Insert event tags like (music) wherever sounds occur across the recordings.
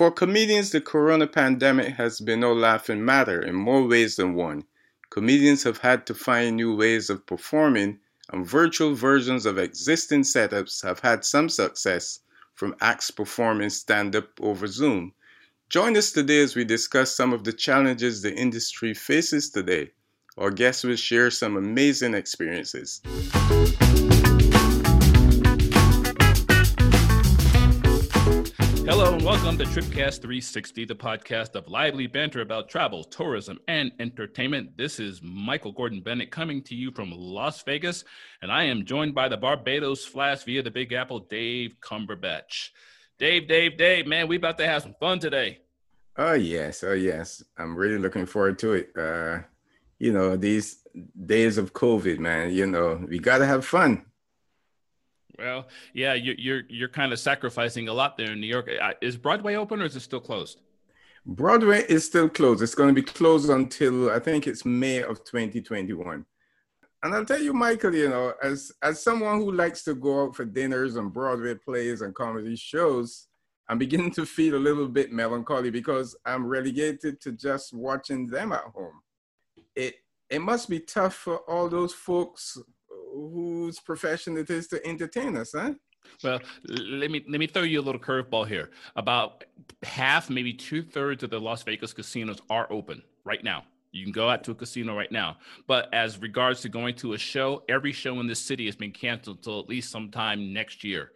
For comedians, the corona pandemic has been no laughing matter in more ways than one. Comedians have had to find new ways of performing, and virtual versions of existing setups have had some success from acts performing stand up over Zoom. Join us today as we discuss some of the challenges the industry faces today. Our guests will share some amazing experiences. Hello and welcome to Tripcast 360, the podcast of lively banter about travel, tourism, and entertainment. This is Michael Gordon Bennett coming to you from Las Vegas, and I am joined by the Barbados Flash via the Big Apple, Dave Cumberbatch. Dave, Dave, Dave, man, we about to have some fun today. Oh yes, oh yes. I'm really looking forward to it. Uh, you know, these days of COVID, man, you know, we gotta have fun. Well, yeah, you're you're, you're kind of sacrificing a lot there in New York. Uh, is Broadway open or is it still closed? Broadway is still closed. It's going to be closed until I think it's May of 2021. And I'll tell you, Michael, you know, as as someone who likes to go out for dinners and Broadway plays and comedy shows, I'm beginning to feel a little bit melancholy because I'm relegated to just watching them at home. It it must be tough for all those folks whose profession it is to entertain us, huh? Well, let me let me throw you a little curveball here. About half, maybe two thirds of the Las Vegas casinos are open right now. You can go out to a casino right now. But as regards to going to a show, every show in this city has been canceled until at least sometime next year.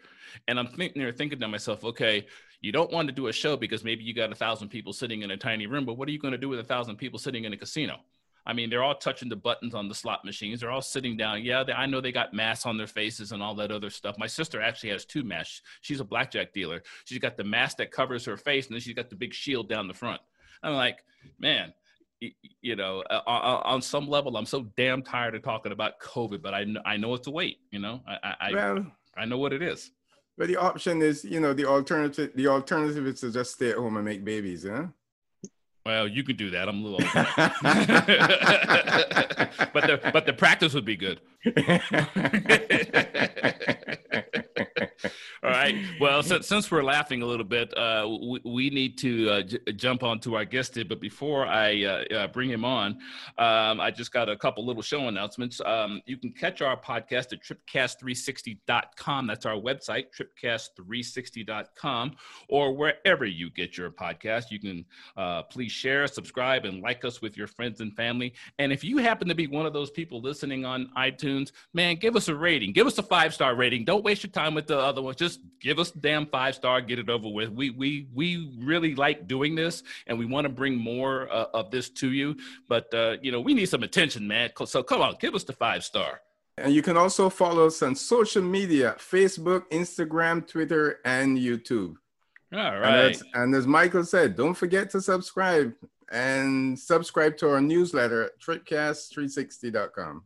And I'm thinking, thinking to myself, okay, you don't want to do a show because maybe you got a thousand people sitting in a tiny room, but what are you going to do with a thousand people sitting in a casino? I mean, they're all touching the buttons on the slot machines. They're all sitting down. Yeah, they, I know they got masks on their faces and all that other stuff. My sister actually has two masks. She's a blackjack dealer. She's got the mask that covers her face, and then she's got the big shield down the front. I'm like, man, you know, uh, on some level, I'm so damn tired of talking about COVID, but I know, I know it's a wait. You know, I I, well, I know what it is. But the option is, you know, the alternative. The alternative is to just stay at home and make babies. Yeah. Well, you could do that. I'm a little (laughs) but the but the practice would be good. (laughs) All right. (laughs) Well, so, since we're laughing a little bit, uh, we, we, need to uh, j- jump on to our guest here. But before I uh, uh, bring him on, um, I just got a couple little show announcements. Um, you can catch our podcast at tripcast360.com. That's our website, tripcast360.com, or wherever you get your podcast. You can uh, please share, subscribe, and like us with your friends and family. And if you happen to be one of those people listening on iTunes, man, give us a rating. Give us a five star rating. Don't waste your time with the other ones. Just give us damn five star, get it over with. We we we really like doing this, and we want to bring more uh, of this to you. But uh, you know, we need some attention, man. So come on, give us the five star. And you can also follow us on social media: Facebook, Instagram, Twitter, and YouTube. All right. And, and as Michael said, don't forget to subscribe and subscribe to our newsletter at tripcast360.com.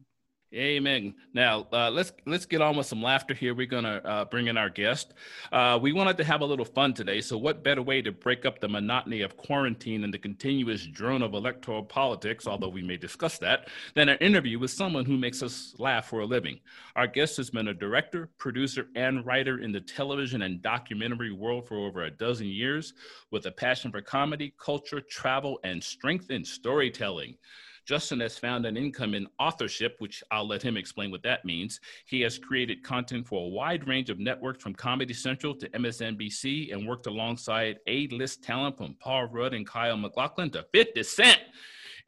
Amen. Now uh, let's let's get on with some laughter here. We're gonna uh, bring in our guest. Uh, we wanted to have a little fun today, so what better way to break up the monotony of quarantine and the continuous drone of electoral politics, although we may discuss that, than an interview with someone who makes us laugh for a living. Our guest has been a director, producer, and writer in the television and documentary world for over a dozen years, with a passion for comedy, culture, travel, and strength in storytelling. Justin has found an income in authorship, which I'll let him explain what that means. He has created content for a wide range of networks from Comedy Central to MSNBC and worked alongside A-list talent from Paul Rudd and Kyle MacLachlan to 50 Cent.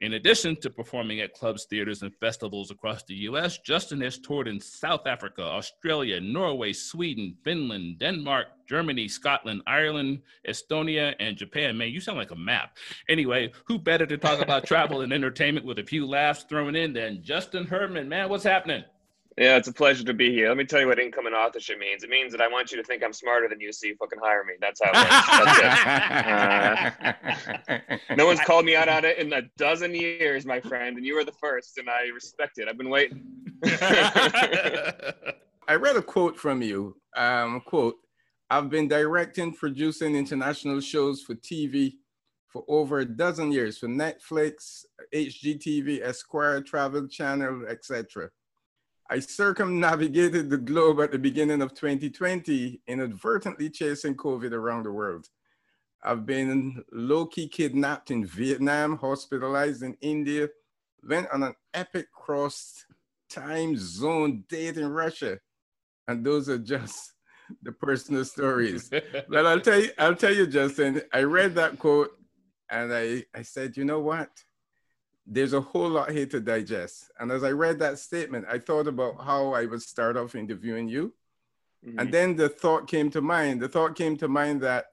In addition to performing at clubs, theaters, and festivals across the US, Justin has toured in South Africa, Australia, Norway, Sweden, Finland, Denmark, Germany, Scotland, Ireland, Estonia, and Japan. Man, you sound like a map. Anyway, who better to talk about (laughs) travel and entertainment with a few laughs thrown in than Justin Herman? Man, what's happening? Yeah, it's a pleasure to be here. Let me tell you what income and authorship means. It means that I want you to think I'm smarter than you, so you fucking hire me. That's how it works. Uh, no one's called me out on it in a dozen years, my friend, and you were the first, and I respect it. I've been waiting. (laughs) I read a quote from you. Um, quote: "I've been directing, producing international shows for TV for over a dozen years for Netflix, HGTV, Esquire, Travel Channel, etc." I circumnavigated the globe at the beginning of 2020, inadvertently chasing COVID around the world. I've been low key kidnapped in Vietnam, hospitalized in India, went on an epic cross time zone date in Russia. And those are just (laughs) the personal stories. (laughs) but I'll tell you, I'll tell you, Justin, I read that quote and I, I said, you know what? There's a whole lot here to digest. And as I read that statement, I thought about how I would start off interviewing you. Mm-hmm. And then the thought came to mind. The thought came to mind that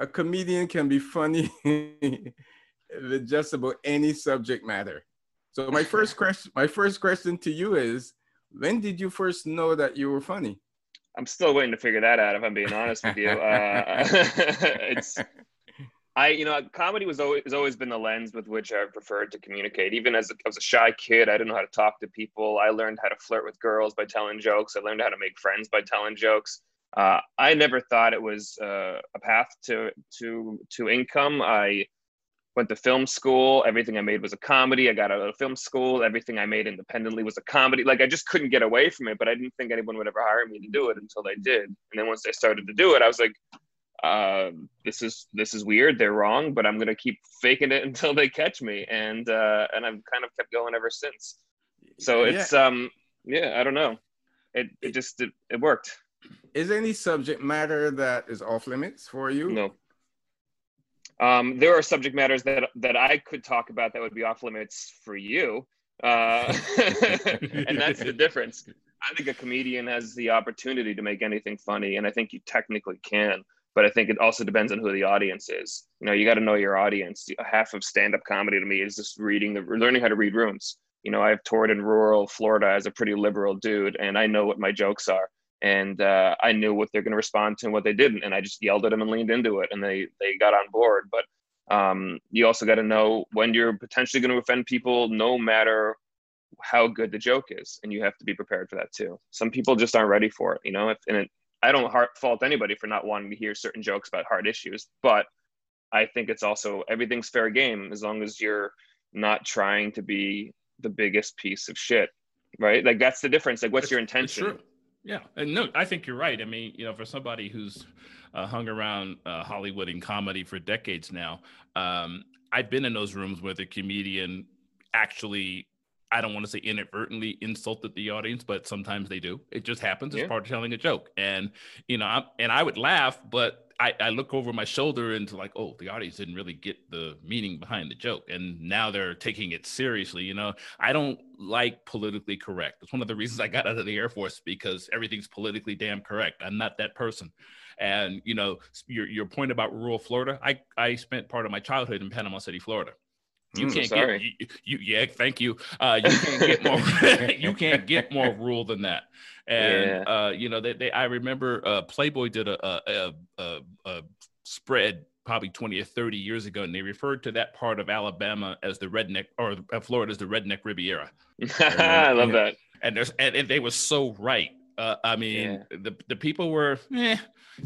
a comedian can be funny (laughs) with just about any subject matter. So my (laughs) first question, my first question to you is, when did you first know that you were funny? I'm still waiting to figure that out. If I'm being honest with you, (laughs) uh, it's I, you know, comedy was always has always been the lens with which I preferred to communicate. Even as a, as a shy kid, I didn't know how to talk to people. I learned how to flirt with girls by telling jokes. I learned how to make friends by telling jokes. Uh, I never thought it was uh, a path to to to income. I went to film school. Everything I made was a comedy. I got out of film school. Everything I made independently was a comedy. Like I just couldn't get away from it. But I didn't think anyone would ever hire me to do it until they did. And then once they started to do it, I was like, uh, "This is this is weird. They're wrong, but I'm gonna keep faking it (laughs) until they catch me." And uh, and I've kind of kept going ever since. So it's yeah. um yeah I don't know. It it just it, it worked. Is any subject matter that is off limits for you? No. Um, there are subject matters that that I could talk about that would be off limits for you, uh, (laughs) and that's the difference. I think a comedian has the opportunity to make anything funny, and I think you technically can. But I think it also depends on who the audience is. You know, you got to know your audience. Half of stand-up comedy to me is just reading the, learning how to read rooms. You know, I've toured in rural Florida as a pretty liberal dude, and I know what my jokes are and uh, I knew what they're going to respond to and what they didn't, and I just yelled at them and leaned into it, and they they got on board. But um, you also got to know when you're potentially going to offend people, no matter how good the joke is, and you have to be prepared for that too. Some people just aren't ready for it, you know. If, and it, I don't fault anybody for not wanting to hear certain jokes about hard issues, but I think it's also everything's fair game as long as you're not trying to be the biggest piece of shit, right? Like that's the difference. Like, what's it's, your intention? Yeah, and no, I think you're right. I mean, you know, for somebody who's uh, hung around uh, Hollywood and comedy for decades now, um, I've been in those rooms where the comedian actually, I don't want to say inadvertently insulted the audience, but sometimes they do. It just happens. It's yeah. part of telling a joke, and you know, I'm, and I would laugh, but I, I look over my shoulder and like, oh, the audience didn't really get the meaning behind the joke. And now they're taking it seriously. You know, I don't like politically correct. It's one of the reasons I got out of the Air Force because everything's politically damn correct. I'm not that person. And, you know, your, your point about rural Florida, I, I spent part of my childhood in Panama City, Florida. You mm, can't sorry. get you, you, yeah, thank you. Uh, you can't get more (laughs) (laughs) you can't get more rule than that. And yeah. uh, you know, they, they I remember uh, Playboy did a, a, a, a spread probably 20 or 30 years ago, and they referred to that part of Alabama as the redneck or uh, Florida as the redneck Riviera. (laughs) I love that. And there's and, and, they were so right. Uh, I mean, yeah. the the people were, eh,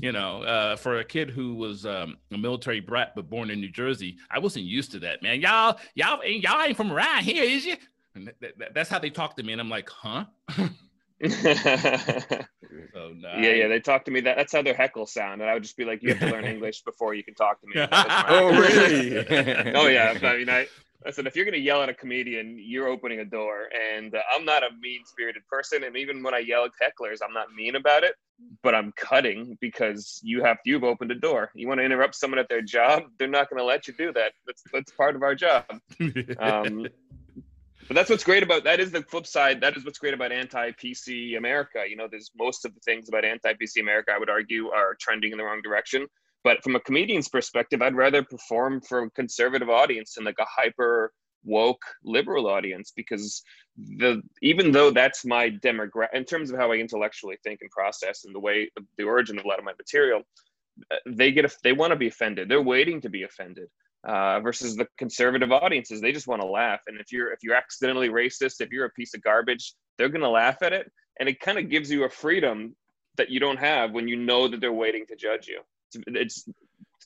you know, uh, for a kid who was um, a military brat but born in New Jersey, I wasn't used to that, man. Y'all, y'all, ain't, y'all ain't from around here, is you? And th- th- that's how they talk to me, and I'm like, huh? (laughs) so, no, yeah, yeah, they talk to me that that's how their heckle sound, and I would just be like, "You have to learn (laughs) English before you can talk to me." (laughs) oh, really? oh, yeah. I mean, I listen. If you're gonna yell at a comedian, you're opening a door, and uh, I'm not a mean-spirited person, and even when I yell at hecklers, I'm not mean about it, but I'm cutting because you have you've opened a door. You want to interrupt someone at their job, they're not gonna let you do that. That's that's part of our job. (laughs) Um, but that's what's great about that is the flip side that is what's great about anti-pc america you know there's most of the things about anti-pc america i would argue are trending in the wrong direction but from a comedian's perspective i'd rather perform for a conservative audience than like a hyper woke liberal audience because the even though that's my demographic in terms of how i intellectually think and process and the way the origin of a lot of my material uh, they get they want to be offended they're waiting to be offended uh, versus the conservative audiences. They just want to laugh. And if you're if you're accidentally racist, if you're a piece of garbage, they're gonna laugh at it. And it kind of gives you a freedom that you don't have when you know that they're waiting to judge you. It's, it's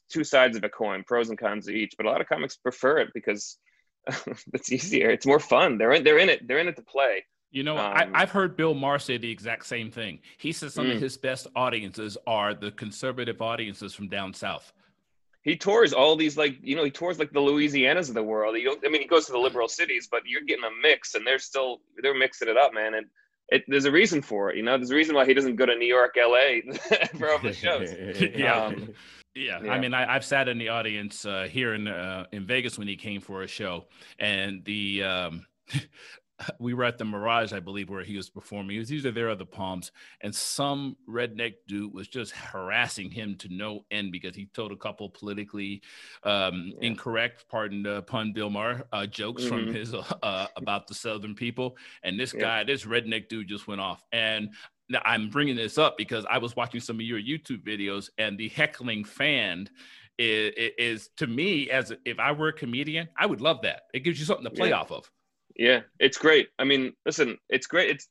two sides of a coin, pros and cons of each. But a lot of comics prefer it because (laughs) it's easier. It's more fun. They're in, they're in it. They're in it to play. You know, um, I, have heard Bill Maher say the exact same thing. He says some mm. of his best audiences are the conservative audiences from down south. he tours all these like you know he tours like the Louisianas of the world. You I mean, he goes to the liberal cities, but you're getting a mix, and they're still they're mixing it up, man. And it, there's a reason for it. You know, there's a reason why he doesn't go to New York, L.A. (laughs) for all the shows. (laughs) yeah. Um, yeah. yeah. I mean, I, have sat in the audience uh, here in uh, in Vegas when he came for a show, and the um, (laughs) (laughs) we were at the Mirage, I believe, where he was performing. He was either there or the Palms, and some redneck dude was just harassing him to no end because he told a couple politically um, yeah. incorrect, pardon the pun, Bill Maher, uh, jokes mm-hmm. from his (laughs) uh, about the Southern people. And this yeah. guy, this redneck dude, just went off. And now I'm bringing this up because I was watching some of your YouTube videos, and the heckling fan is, is to me as if I were a comedian, I would love that. It gives you something to play yeah. off of. Yeah, it's great. I mean, listen, it's great. It's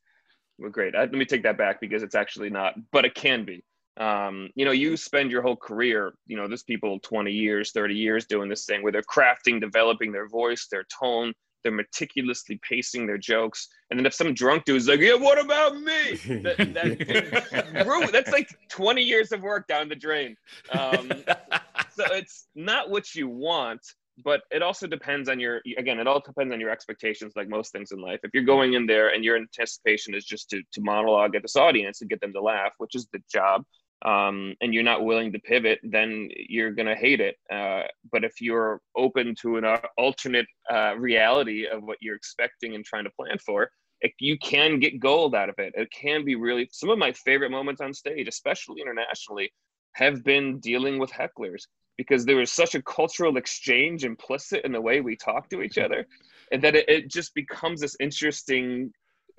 well, great. I, let me take that back because it's actually not, but it can be. Um, you know, you spend your whole career, you know, there's people 20 years, 30 years doing this thing where they're crafting, developing their voice, their tone, they're meticulously pacing their jokes. And then if some drunk dude's like, yeah, what about me? That, that, (laughs) that's like 20 years of work down the drain. Um, (laughs) so it's not what you want, but it also depends on your again it all depends on your expectations like most things in life. If you're going in there and your anticipation is just to, to monologue at this audience and get them to laugh which is the job um, and you're not willing to pivot then you're going to hate it. Uh, but if you're open to an uh, alternate uh, reality of what you're expecting and trying to plan for it, you can get gold out of it. It can be really some of my favorite moments on stage especially internationally have been dealing with hecklers because there was such a cultural exchange implicit in the way we talk to each (laughs) other and that it, it just becomes this interesting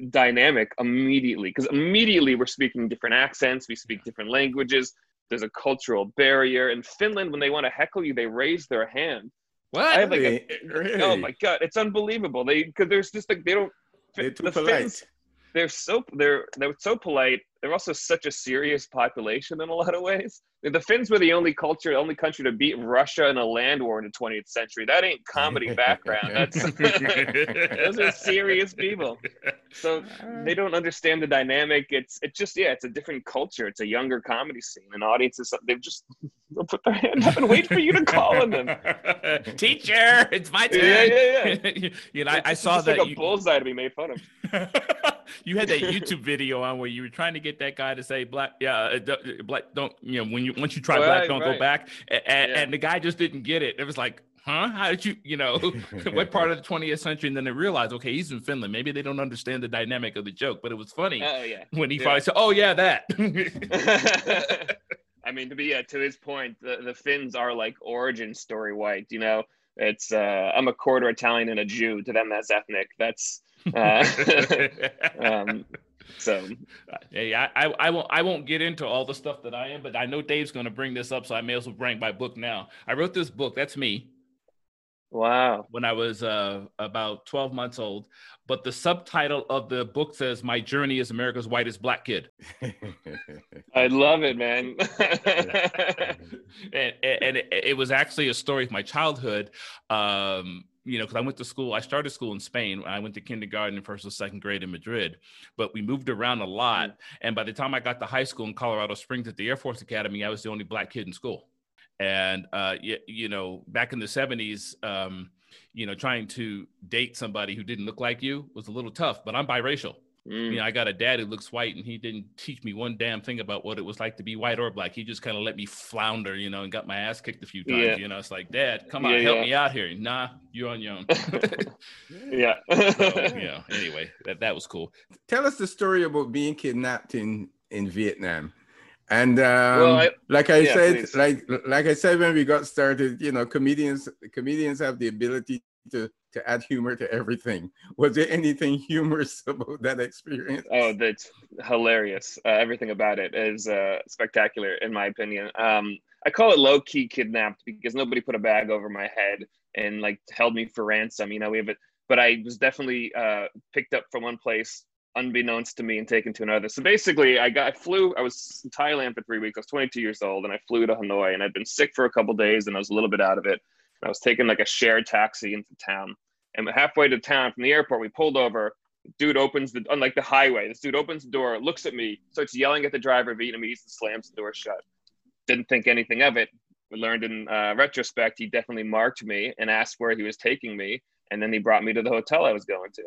dynamic immediately because immediately we're speaking different accents we speak different languages there's a cultural barrier. In finland when they want to heckle you they raise their hand. What like a, really? (laughs) oh my god it's unbelievable. They because there's just like they don't they're too the polite. Finns, they're so they're they're so polite they're also such a serious population in a lot of ways. The Finns were the only culture, only country to beat Russia in a land war in the 20th century. That ain't comedy background. That's (laughs) those are serious people. So they don't understand the dynamic. It's it's just yeah, it's a different culture. It's a younger comedy scene, and audiences they've just they'll put their hand up and wait for you to call on them. (laughs) Teacher, it's my turn. Yeah, yeah, (laughs) yeah. you know, I, I saw that like a you... bullseye to be made fun of. you had that YouTube video on where you were trying to get that guy to say black, yeah, uh, uh, black. Don't you know when you once you try right, black, don't right. go back. And, yeah. and, the guy just didn't get it. It was like, huh? How did you, you know, (laughs) (laughs) what part of the 20th century? And then they realized, okay, he's in Finland. Maybe they don't understand the dynamic of the joke, but it was funny uh, yeah. when he yeah. finally said, oh yeah, that. (laughs) I mean, to be uh, to his point, the, the Finns are like origin story white. You know, it's uh, I'm a quarter Italian and a Jew. To them, that's ethnic. That's uh, um, so hey, I, I, I won't I won't get into all the stuff that I am, but I know Dave's going to bring this up, so I may as well bring my book now. I wrote this book. That's me. Wow. When I was uh, about 12 months old. But the subtitle of the book says, My Journey is America's Whitest Black Kid. I love it, man. (laughs) (laughs) and, and it, it, was actually a story of my childhood. Um, you know, because I went to school, I started school in Spain. I went to kindergarten and first and second grade in Madrid, but we moved around a lot. Mm-hmm. And by the time I got to high school in Colorado Springs at the Air Force Academy, I was the only black kid in school. And, uh, you, you know, back in the 70s, um, you know, trying to date somebody who didn't look like you was a little tough, but I'm biracial. Mm. You know, I got a dad who looks white, and he didn't teach me one damn thing about what it was like to be white or black. He just kind of let me flounder, you know, and got my ass kicked a few times. Yeah. You know, it's like, Dad, come on, yeah, help yeah. me out here. Nah, you're on your own. (laughs) yeah. (laughs) so, (laughs) you know, anyway, that that was cool. Tell us the story about being kidnapped in in Vietnam. And um, well, I, like I said, please. like like I said when we got started, you know, comedians comedians have the ability to to add humor to everything. Was there anything humorous (laughs) about that experience? Oh, that's hilarious. Uh, everything about it is uh, spectacular, in my opinion. Um, I call it low key kidnapped because nobody put a bag over my head and like held me for ransom. You know, we have it, but I was definitely uh, picked up from one place unbeknownst to me and taken to another. So basically, I got I flew. I was in Thailand for three weeks. I was 22 years old, and I flew to Hanoi, and I'd been sick for a couple days, and I was a little bit out of it. I was taking like a shared taxi into town. And halfway to town from the airport, we pulled over. Dude opens the, unlike the highway, this dude opens the door, looks at me, starts yelling at the driver Vietnamese, and slams the door shut. Didn't think anything of it. We learned in uh, retrospect, he definitely marked me and asked where he was taking me, and then he brought me to the hotel I was going to.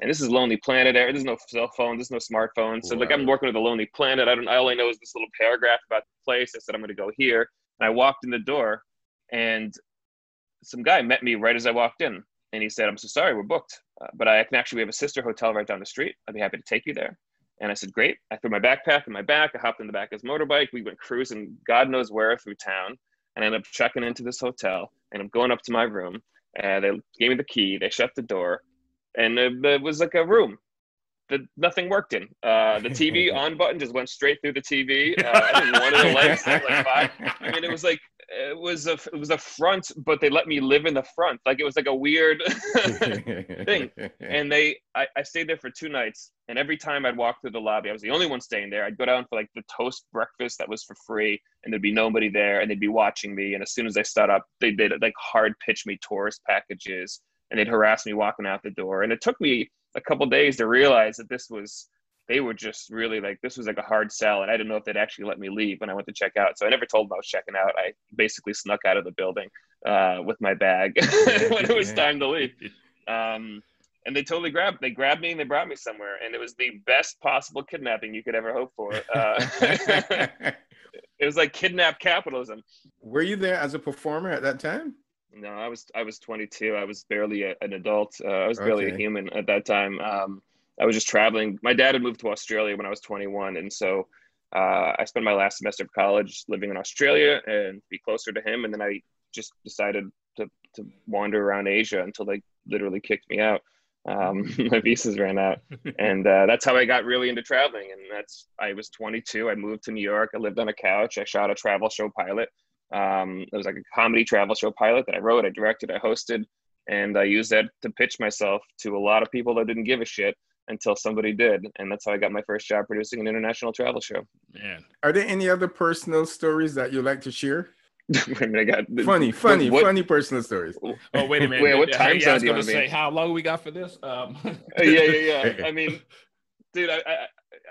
And this is Lonely Planet. There's no cell phone. There's no smartphone. So wow. like I'm working with a Lonely Planet. I don't. I only know is this little paragraph about the place. I said I'm going to go here, and I walked in the door, and some guy met me right as I walked in, and he said, "I'm so sorry, we're booked, uh, but I can actually we have a sister hotel right down the street. I'd be happy to take you there." And I said, "Great." I threw my backpack in my back. I hopped in the back of his motorbike. We went cruising, God knows where, through town, and I ended up checking into this hotel. And I'm going up to my room, and they gave me the key. They shut the door, and it, it was like a room that nothing worked in. Uh, the TV (laughs) on button just went straight through the TV. Uh, I didn't one of the lights like five. I mean, it was like it was a it was a front, but they let me live in the front. Like it was like a weird (laughs) thing. (laughs) And they, I, I stayed there for two nights, and every time I'd walk through the lobby, I was the only one staying there. I'd go down for like the toast breakfast that was for free, and there'd be nobody there, and they'd be watching me. And as soon as I stood up, they did like hard pitch me tourist packages and they'd harass me walking out the door. And it took me a couple days to realize that this was they were just really like this was like a hard sell and i didn't know if they'd actually let me leave when i went to check out so i never told them i was checking out i basically snuck out of the building uh, with my bag (laughs) when it was time to leave (laughs) um, and they totally grabbed they grabbed me and they brought me somewhere and it was the best possible kidnapping you could ever hope for uh, (laughs) it was like kidnap capitalism were you there as a performer at that time no, I was I was 22. I was barely a, an adult. Uh, I was barely okay. a human at that time. Um, I was just traveling. My dad had moved to Australia when I was 21, and so uh, I spent my last semester of college living in Australia and be closer to him. And then I just decided to to wander around Asia until they literally kicked me out. Um, (laughs) my visas ran out, (laughs) and uh, that's how I got really into traveling. And that's I was 22. I moved to New York. I lived on a couch. I shot a travel show pilot. Um, it was like a comedy travel show pilot that I wrote, I directed, I hosted, and I used that to pitch myself to a lot of people that didn't give a shit until somebody did, and that's how I got my first job producing an international travel show. Man, are there any other personal stories that you like to share? (laughs) I mean, I got funny, funny, what, funny personal stories. Oh, wait a (laughs) minute. Wait, what time zone do you want to say? How long we got for this? Um. (laughs) Yeah, yeah, yeah. I mean, dude, I, I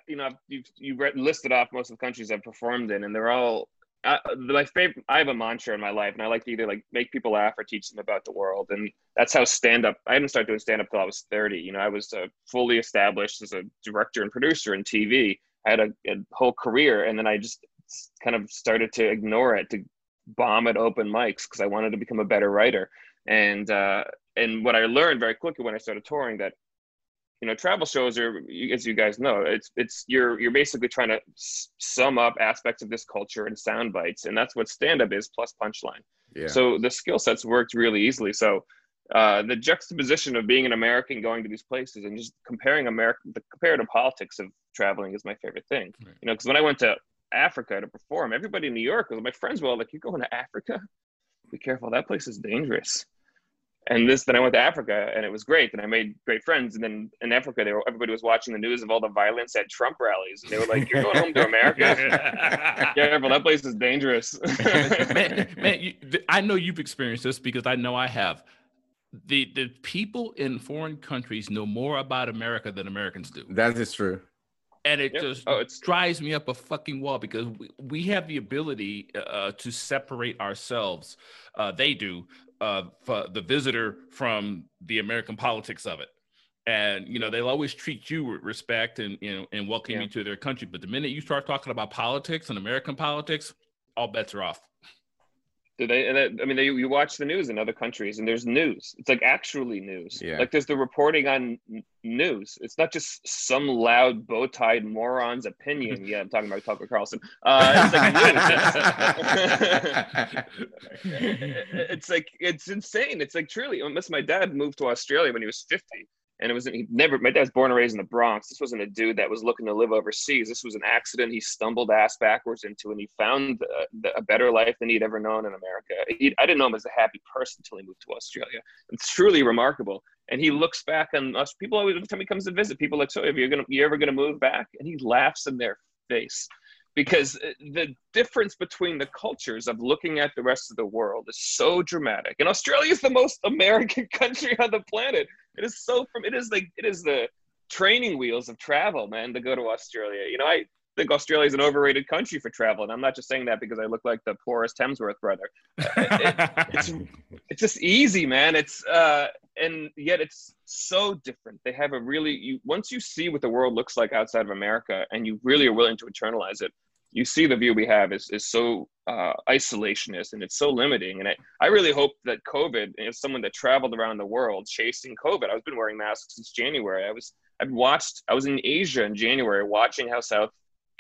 you know, you've you've listed off most of the countries I've performed in, and they're all uh, my favorite i have a mantra in my life and i like to either like make people laugh or teach them about the world and that's how stand up i didn't start doing stand up till i was 30 you know i was uh, fully established as a director and producer in tv i had a, a, whole career and then i just kind of started to ignore it to bomb at open mics because i wanted to become a better writer. And uh, and what i learned very quickly when i started touring that you know travel shows are as you guys know it's it's you're you're basically trying to sum up aspects of this culture in sound bites and that's what stand up is plus punchline yeah. so the skill sets worked really easily so uh, the juxtaposition of being an American going to these places and just comparing America, the comparative politics of traveling is my favorite thing. Right. You know, because when I went to Africa to perform, everybody in New York was my friends were all like, "You're going to Africa? Be careful, that place is dangerous." And this then i went to africa and it was great and i made great friends and then in africa they were everybody was watching the news of all the violence at trump rallies and they were like you're going home to america? (laughs) (laughs) Yeah well that place is dangerous. (laughs) Man, man you, i know you've experienced this because i know i have. The the people in foreign countries know more about america than americans do. That is true. And it yep. just oh, it drives me up a fucking wall because we, we have the ability uh, to separate ourselves. Uh, they do uh, the visitor from the American politics of it. And you know they'll always treat you with respect and you know and welcome yeah. you to their country. But the minute you start talking about politics and American politics, all bets are off. Do they? And I mean, they, you watch the news in other countries, and there's news. It's like actually news. Yeah. Like there's the reporting on news. It's not just some loud bow-tied moron's opinion. yeah, I'm talking about Tucker Carlson. Uh, it's like (laughs) (laughs) (laughs) it's like it's insane. It's like truly. Unless my dad moved to Australia when he was 50, and it was he never my dad's born and raised in the bronx. This wasn't a dude that was looking to live overseas. This was an accident. He stumbled ass backwards into and he found a, a better life than he'd ever known in america. He, i didn't know him as a happy person until he moved to australia. It's truly remarkable. And he looks back on us. People always every time he comes to visit people like so if you're gonna you ever gonna move back? And he laughs in their face. Because uh, the difference between the cultures of looking at the rest of the world is so dramatic. And Australia is the most American (laughs) country on the planet. It is so from it is like it is the training wheels of travel, man, to go to Australia. You know, I think Australia is an overrated country for travel, and I'm not just saying that because I look like the poorest Hemsworth brother. it, it's (laughs) it's just easy, man. It's uh, and yet it's so different. They have a really you once you see what the world looks like outside of America, and you really are willing to internalize it, you see the view we have is is so uh, isolationist and it's so limiting. And I, I really hope that COVID, as someone that traveled around the world chasing COVID, I've been wearing masks since January. I was I've watched I was in Asia in January watching how South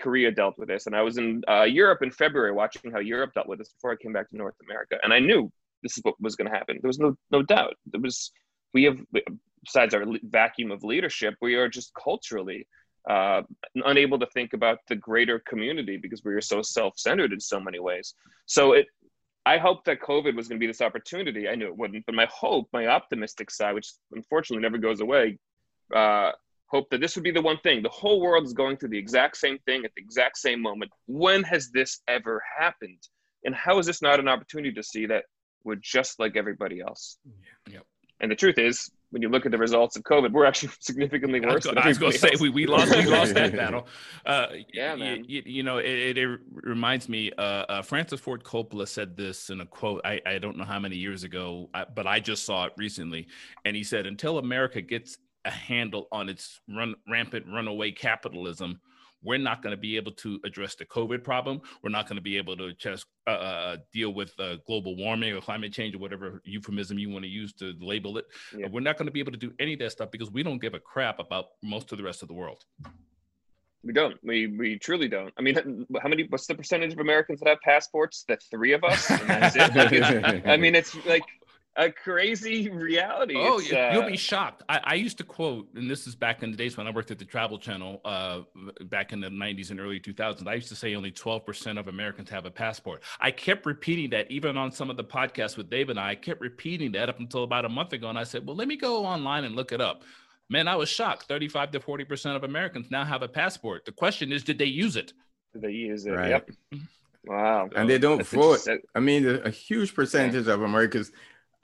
Korea dealt with this, and I was in uh, Europe in February watching how Europe dealt with this before I came back to North America, and I knew this is what was going to happen. There was no no doubt. There was we have besides our vacuum of leadership, we are just culturally uh, unable to think about the greater community because we are so self-centered in so many ways. So it, I hope that COVID was going to be this opportunity. I knew it wouldn't, but my hope, my optimistic side, which unfortunately never goes away, uh, hope that this would be the one thing. The whole world is going through the exact same thing at the exact same moment. When has this ever happened? And how is this not an opportunity to see that we're just like everybody else? Yep. And the truth is, when you look at the results of COVID, we're actually (laughs) significantly worse. Than I was, going to say we, we lost we lost that battle. Uh, (laughs) yeah, man. You, you know, it, it, reminds me. Uh, uh, Francis Ford Coppola said this in a quote. I, I don't know how many years ago, but I just saw it recently, and he said, "Until America gets a handle on its run, rampant runaway capitalism." We're not going to be able to address the COVID problem. We're not going to be able to just uh, uh, deal with uh, global warming or climate change or whatever euphemism you want to use to label it. Yeah. We're not going to be able to do any of that stuff because we don't give a crap about most of the rest of the world. We don't. We we truly don't. I mean, how many? What's the percentage of Americans that have passports? The three of us. I mean, it's like a crazy reality. Oh, it's, uh, you'll be shocked. I, I, used to quote, and this is back in the days when I worked at the Travel Channel, uh, back in the 90s and early 2000s. I used to say only 12% of Americans have a passport. I kept repeating that, even on some of the podcasts with Dave and I. I kept repeating that up until about a month ago. And I said, well, let me go online and look it up. Man, I was shocked. 35 to 40% of Americans now have a passport. The question is, did they use it? Did they use it? Right. Yep. Wow. And they don't That's vote. I mean, a huge percentage yeah. of Americans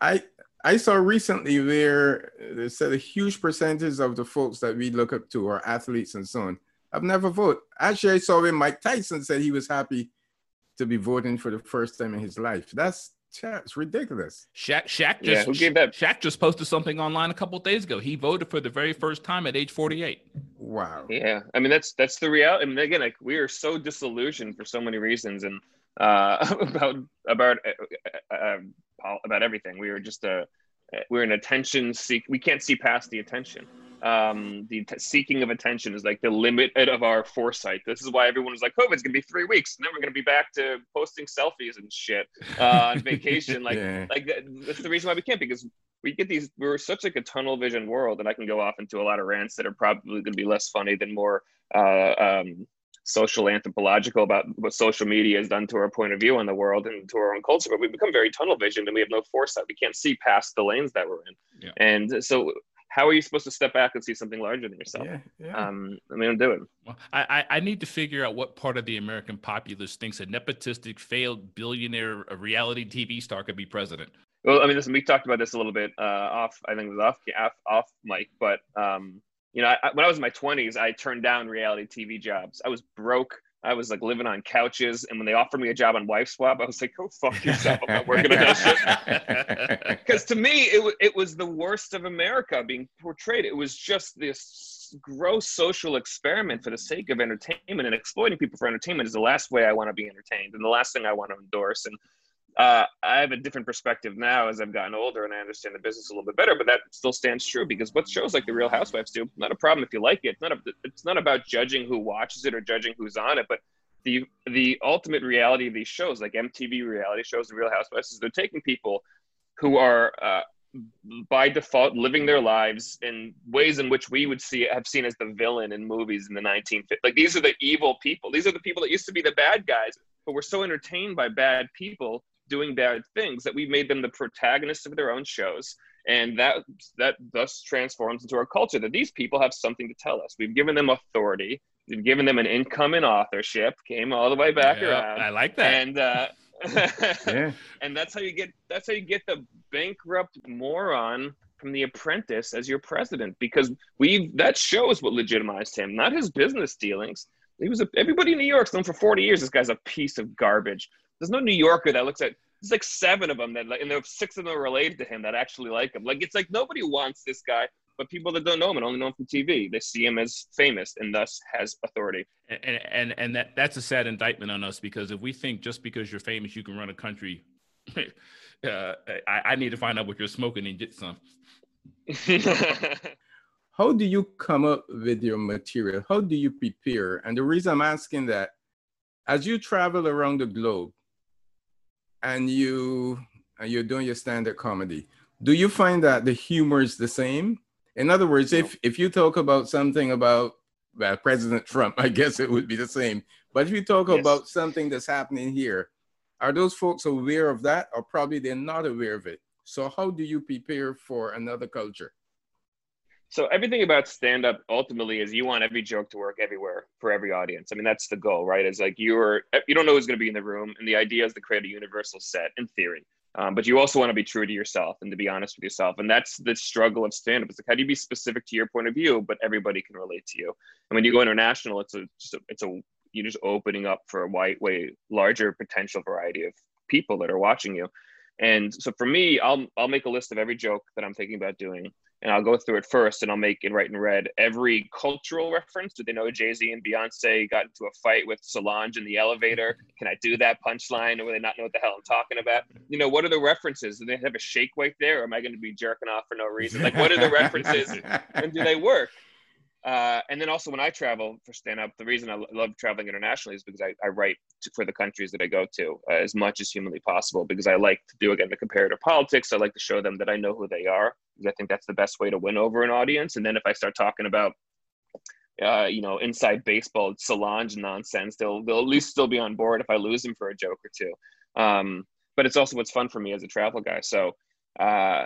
I I saw recently where they said a huge percentage of the folks that we look up to are athletes and so on. I've never voted. Actually, I saw when Mike Tyson said he was happy to be voting for the first time in his life. That's it's ridiculous. Shaq, Shaq just yeah, who gave that? Shaq just posted something online a couple days ago. He voted for the very first time at age 48. Wow. Yeah, I mean that's that's the reality. I mean, again, like we are so disillusioned for so many reasons, and uh, (laughs) about about uh, uh, about everything. We were just a we're an attention seek. We can't see past the attention. Um, the t- seeking of attention is like the limit of our foresight. This is why everyone was like, "COVID's gonna be three weeks, and then we're gonna be back to posting selfies and shit uh, on (laughs) vacation." Like, yeah. like that's the reason why we can't because we get these. We're such like a tunnel vision world, and I can go off into a lot of rants that are probably gonna be less funny than more uh, um, social anthropological about what social media has done to our point of view on the world and to our own culture, but we become very tunnel visioned and we have no foresight. We can't see past the lanes that we're in. Yeah. And so how are you supposed to step back and see something larger than yourself? Yeah, yeah. Um, I mean, do it. Well, I, I need to figure out what part of the American populace thinks a nepotistic, failed billionaire, a reality TV star could be president. Well, I mean, listen, we talked about this a little bit uh, off. I think it was off off, off mic, but um, you know, I, when I was in my 20s, I turned down reality TV jobs. I was broke. I was like living on couches. And when they offered me a job on Wife Swap, I was like, go fuck (laughs) yourself. I'm not working on that shit. (laughs) Because to me, it, w- it was the worst of America being portrayed. It was just this gross social experiment for the sake of entertainment and exploiting people for entertainment is the last way I want to be entertained and the last thing I want to endorse. And uh, I have a different perspective now as I've gotten older and I understand the business a little bit better, but that still stands true because what shows like the Real Housewives do, not a problem if you like it. It's not, a, it's not about judging who watches it or judging who's on it, but the the ultimate reality of these shows, like MTV reality shows, the Real Housewives, is they're taking people who are uh, by default living their lives in ways in which we would see have seen as the villain in movies in the 1950s. Like these are the evil people. These are the people that used to be the bad guys, but we're so entertained by bad people doing bad things that we've made them the protagonists of their own shows and that that thus transforms into our culture that these people have something to tell us we've given them authority we've given them an income in authorship came all the way back yeah, around i like that and uh (laughs) yeah. and that's how you get that's how you get the bankrupt moron from the apprentice as your president because we that shows what legitimized him not his business dealings He was a, everybody in New York's known for 40 years. This guy's a piece of garbage. There's no New Yorker that looks at. There's like seven of them that, like, and there six of them are related to him that actually like him. Like it's like nobody wants this guy, but people that don't know him and only know him from TV, they see him as famous and thus has authority. And and and that that's a sad indictment on us because if we think just because you're famous you can run a country, (laughs) uh, I, I need to find out what you're smoking and get some. (laughs) How do you come up with your material? How do you prepare? And the reason I'm asking that, as you travel around the globe and you and you're doing your stand-up comedy, do you find that the humor is the same? In other words, if if you talk about something about well, President Trump, (laughs) I guess it would be the same. But if you talk yes. about something that's happening here, are those folks aware of that, or probably they're not aware of it? So how do you prepare for another culture? So everything about stand up ultimately is you want every joke to work everywhere for every audience. I mean, that's the goal, right? It's like you're you don't know who's going to be in the room, and the idea is to create a universal set in theory. Um, but you also want to be true to yourself and to be honest with yourself, and that's the struggle of stand up. It's like how do you be specific to your point of view, but everybody can relate to you. And when you go international, it's a just a, it's a you're just opening up for a wide, way larger potential variety of people that are watching you. And so for me, I'll I'll make a list of every joke that I'm thinking about doing and I'll go through it first and I'll make it right in red every cultural reference. Do they know Jay Z and Beyonce got into a fight with Solange in the elevator? (laughs) Can I do that punchline? Or will they not know what the hell I'm talking about? You know, what are the references? Do they have a shake weight there? Or am I going to be jerking off for no reason? Like, what are the (laughs) references and do they work? Uh, and then also when I travel for stand up, the reason I love traveling internationally is because I, I write to, for the countries that I go to uh, as much as humanly possible because I like to do again the comparative politics. I like to show them that I know who they are because I think that's the best way to win over an audience. And then if I start talking about uh, you know, inside baseball, Solange nonsense, they'll they'll at least still be on board if I lose them for a joke or two. Um, but it's also what's fun for me as a travel guy. So uh,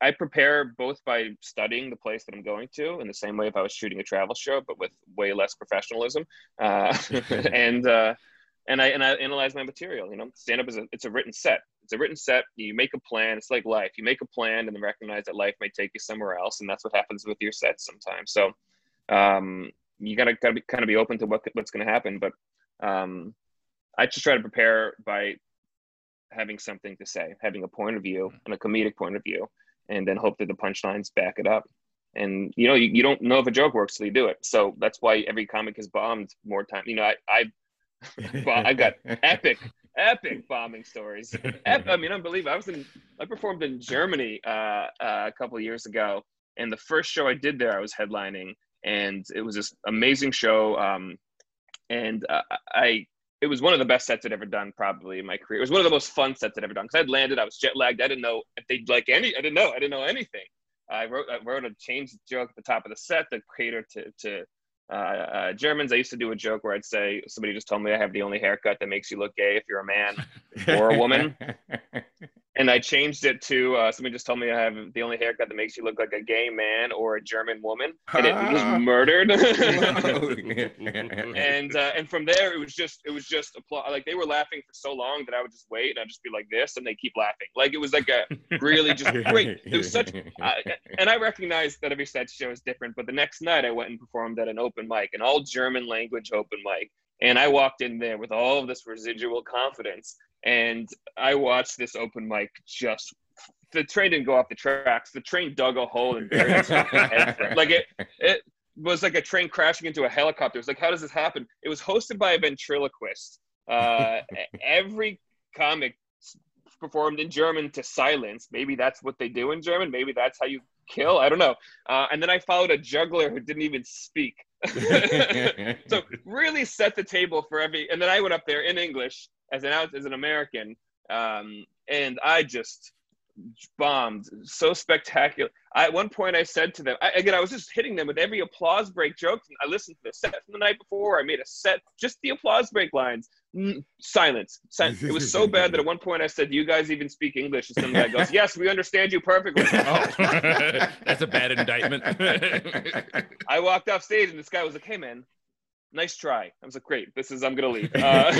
I prepare both by studying the place that I'm going to in the same way if I was shooting a travel show, but with way less professionalism. Uh, (laughs) and uh, and I and I analyze my material. You know, stand up is a it's a written set. It's a written set. You make a plan. It's like life. You make a plan and then recognize that life may take you somewhere else, and that's what happens with your sets sometimes. So um, you gotta gotta be kind of be open to what what's going to happen. But um, I just try to prepare by having something to say, having a point of view and a comedic point of view, and then hope that the punchlines back it up. And you know, you, you don't know if a joke works till you do it. So that's why every comic has bombed more time. You know, I I (laughs) I've got epic, epic bombing stories. I mean, unbelievable. I was in, I performed in Germany uh, uh, a couple years ago, and the first show I did there, I was headlining, and it was this amazing show. Um, and uh, I, it was one of the best sets I'd ever done, probably in my career. It was one of the most fun sets I'd ever done because I'd landed, I was jet lagged, I didn't know if they'd like any, I didn't know, I didn't know anything. I wrote, I wrote a change joke at the top of the set that catered to to uh, uh, Germans, I used to do a joke where I'd say, somebody just told me I have the only haircut that makes you look gay if you're a man (laughs) or a woman. (laughs) and I changed it to uh, somebody just told me I have the only haircut that makes you look like a gay man or a German woman, and it was murdered. (laughs) and uh, and from there, it was just it was just applause. Like they were laughing for so long that I would just wait and I'd just be like this, and they keep laughing. Like it was like a really just (laughs) great. It was such, uh, and I recognized that every set show is different. But the next night, I went and performed at an open mic, an all German language open mic. And I walked in there with all of this residual confidence and I watched this open mic just the train didn't go off the tracks. The train dug a hole and buried itself (laughs) like it it was like a train crashing into a helicopter. It was like, how does this happen? It was hosted by a ventriloquist. Uh, (laughs) every comic performed in German to silence. Maybe that's what they do in German. Maybe that's how you kill. I don't know. Uh, and then I followed a juggler who didn't even speak. (laughs) so really set the table for every. And then I went up there in English as an as an American, um, and I just bombed so spectacular. I, at one point, I said to them, I, again, I was just hitting them with every applause break joke. I listened to the set from the night before. I made a set, just the applause break lines. Mm, silence. It was so bad that at one point I said, "Do you guys even speak English?" And some guy goes, "Yes, we understand you perfectly." (laughs) oh, (laughs) that's a bad indictment. (laughs) I walked off stage, and this guy was like, "Hey, man." nice try. I was like, great. This is I'm gonna leave. Uh,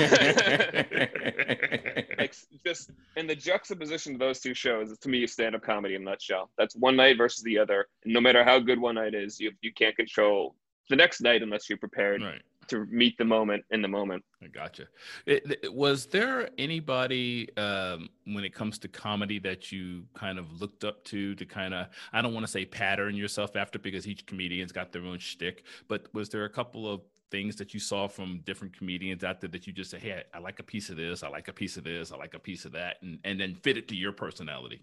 just in the juxtaposition of those two shows, to me, stand-up comedy in a nutshell. That's one night versus the other. And no matter how good one night is, you you can't control the next night unless you're prepared right. to meet the moment in the moment. I gotcha. It, it, was there anybody um, when it comes to comedy that you kind of looked up to to kind of I don't want to say pattern yourself after because each comedian's got their own shtick, but was there a couple of things that you saw from different comedians out there that you just say, hey, I, I like a piece of this, I like a piece of this, I like a piece of that, and and then fit it to your personality?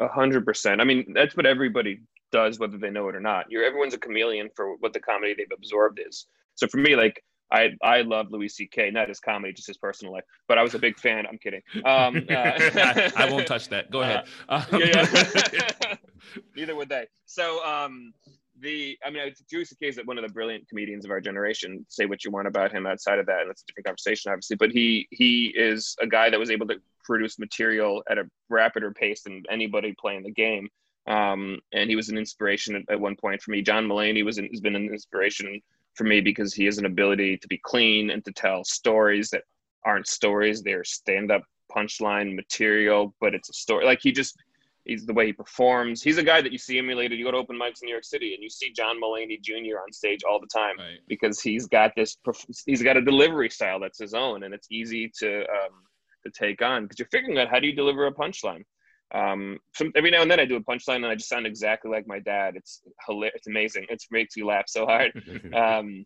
A hundred percent. I mean, that's what everybody does, whether they know it or not. You're everyone's a chameleon for what the comedy they've absorbed is. So for me, like I I love Louis C.K. not his comedy, just his personal life. But I was a big fan. I'm kidding. Um, uh, (laughs) I, I, won't touch that. Go ahead. Uh, (laughs) um, yeah, yeah. (laughs) Neither would they. So um, the I mean, it's C.K. is one of the brilliant comedians of our generation. Say what you want about him outside of that, and that's a different conversation, obviously. But he he is a guy that was able to produce material at a rapider pace than anybody playing the game. Um, and he was an inspiration at, at, one point for me. John Mulaney was an, has been an inspiration for me because he has an ability to be clean and to tell stories that aren't stories. They're stand up punchline material, but it's a story. Like he just, he's the way he performs. He's a guy that you see emulated. You go to open mics in New York City and you see John Mulaney Jr. on stage all the time right. because he's got this, he's got a delivery style that's his own and it's easy to, um, to take on because you're figuring out how do you deliver a punchline um, some, every now and then I do a punchline and I just sound exactly like my dad. It's hilarious. It's amazing. It makes you laugh so hard. (laughs) Um,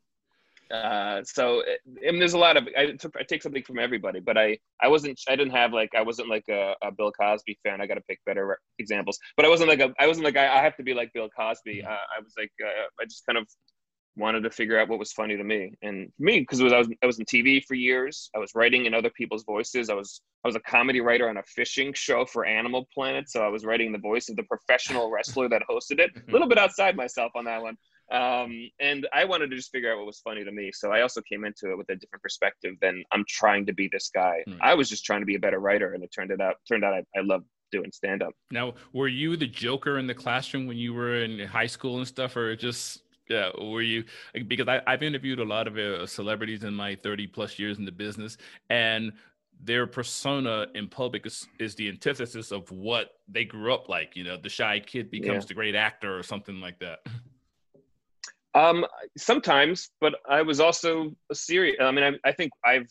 uh, so I mean, there's a lot of I, took, I take something from everybody, but I I wasn't I didn't have like I wasn't like a, a Bill Cosby fan. I got to pick better examples, but I wasn't like a I wasn't like I, I have to be like Bill Cosby. Uh, I was like uh, I just kind of wanted to figure out what was funny to me and me because I was I was in TV for years. I was writing in other people's voices. I was I was a comedy writer on a fishing show for Animal Planet, so I was writing the voice of the professional wrestler that hosted it. A (laughs) little bit outside myself on that one. Um, and I wanted to just figure out what was funny to me. So I also came into it with a different perspective than I'm trying to be this guy. Hmm. I was just trying to be a better writer, and it turned it out turned out I, I love doing stand up. Now, were you the Joker in the classroom when you were in high school and stuff, or just yeah, were you because I, I've interviewed a lot of uh, celebrities in my 30 plus years in the business, and their persona in public is, is the antithesis of what they grew up like. You know, the shy kid becomes yeah. the great actor or something like that. (laughs) Um, sometimes, but I was also a serious. I mean, I, I think I've,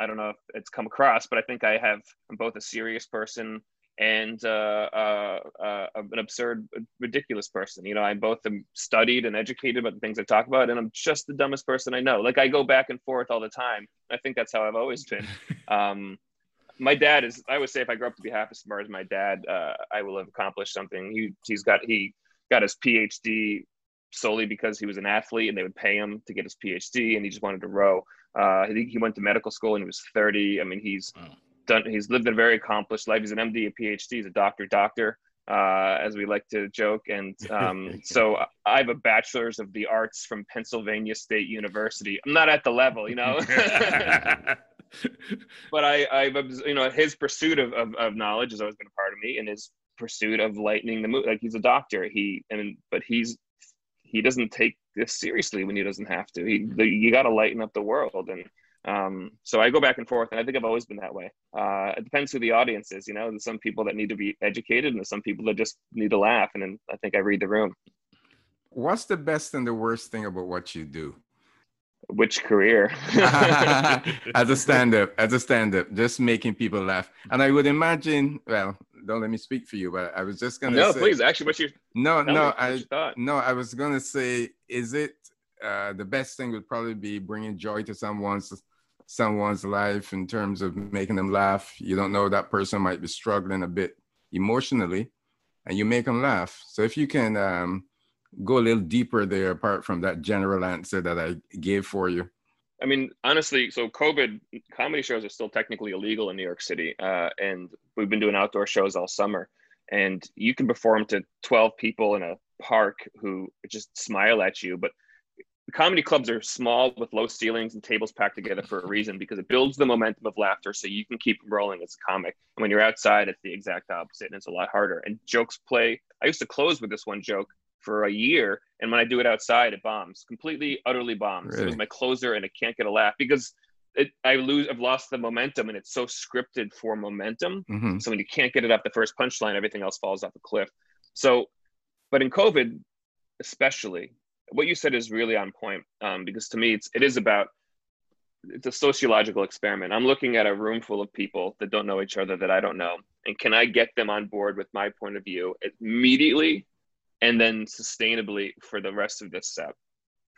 I don't know if it's come across, but I think I have. I'm both a serious person and uh, uh, uh, an absurd, ridiculous person. You know, I'm both am studied and educated about the things I talk about, and I'm just the dumbest person I know. Like I go back and forth all the time. I think that's how I've always been. (laughs) Um, my dad is. I would say if I grew up to be half as smart as my dad, uh, I will have accomplished something. He he's got he got his PhD solely because he was an athlete and they would pay him to get his PhD, and he just wanted to row. Uh, he, he went to medical school and he was 30. I mean, he's wow done. He's lived a very accomplished life. He's an MD, a PhD. He's a doctor, doctor, uh, as we like to joke. And (laughs) um, so I have a bachelor's of the arts from Pennsylvania State University. I'm not at the level, you know. (laughs) but I, I've, you know, his pursuit of, of, of, knowledge has always been a part of me, and his pursuit of lightening the mood. Like he's a doctor. He and but he's he doesn't take this seriously when he doesn't have to. He the, you got to lighten up the world and um, so I go back and forth, and I think I've always been that way. Uh, it depends who the audience is. You know, there's some people that need to be educated, and there's some people that just need to laugh. And then I think I read the room. What's the best and the worst thing about what you do? Which career? (laughs) as a (laughs) stand-up, as a stand-up, just making people laugh. And I would imagine, well, don't let me speak for you, but I was just gonna. No, say, please. Actually, what you? No, no, I no, I was gonna say, is it uh, the best thing would probably be bringing joy to someone's someone's life in terms of making them laugh. You don't know that person might be struggling a bit emotionally, and you make them laugh. So if you can um, go a little deeper there, apart from that general answer that I gave for you. I mean, honestly, so COVID comedy shows are still technically illegal in New York City, uh, and we've been doing outdoor shows all summer. And you can perform to 12 people in a park who just smile at you, but comedy clubs are small with low ceilings and tables packed together for a reason because it builds the momentum of laughter so you can keep rolling as a comic. And when you're outside, it's the exact opposite and it's a lot harder. And jokes play. I used to close with this one joke for a year. And when I do it outside, it bombs completely, utterly bombs. Really? It was my closer and it can't get a laugh because it, I lose, I've lost the momentum and it's so scripted for momentum. Mm-hmm. So when you can't get it up the first punchline, everything else falls off a cliff. So, but in COVID, especially, what you said is really on point um, because to me it's it is about it's a sociological experiment. I'm looking at a room full of people that don't know each other that I don't know, and can I get them on board with my point of view immediately, and then sustainably for the rest of this set?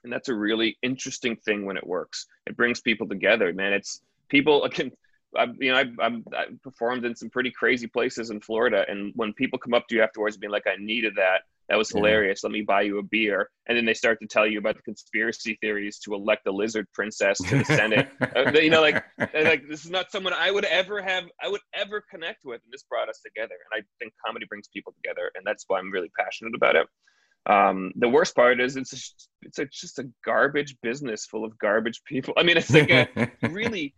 And that's a really interesting thing when it works. It brings people together, man. It's people (laughs) can. I, you know, I've, I've, I've performed in some pretty crazy places in Florida, and when people come up to you afterwards, being like, "I needed that," That was hilarious. Yeah. Let me buy you a beer. And then they start to tell you about the conspiracy theories to elect the lizard princess to the Senate. (laughs) uh, you know, like, like this is not someone I would ever have, I would ever connect with. And this brought us together. And I think comedy brings people together. And that's why I'm really passionate about it. Um, the worst part is it's a, it's a, just a garbage business full of garbage people. I mean, it's like a (laughs) really,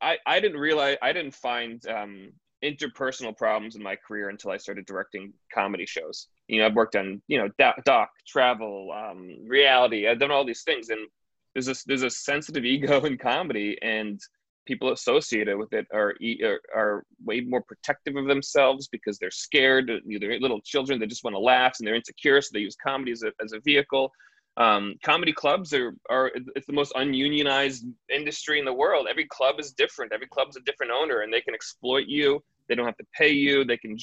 I, I didn't realize, I didn't find um, interpersonal problems in my career until I started directing comedy shows. You know, I've worked on you know doc, travel, um, reality. I've done all these things, and there's a there's a sensitive ego in comedy, and people associated with it are are, are way more protective of themselves because they're scared. They're little children they just want to laugh and they're insecure, so they use comedy as a as a vehicle. Um, comedy clubs are, are it's the most ununionized industry in the world. Every club is different. Every club's a different owner, and they can exploit you. They don't have to pay you. They can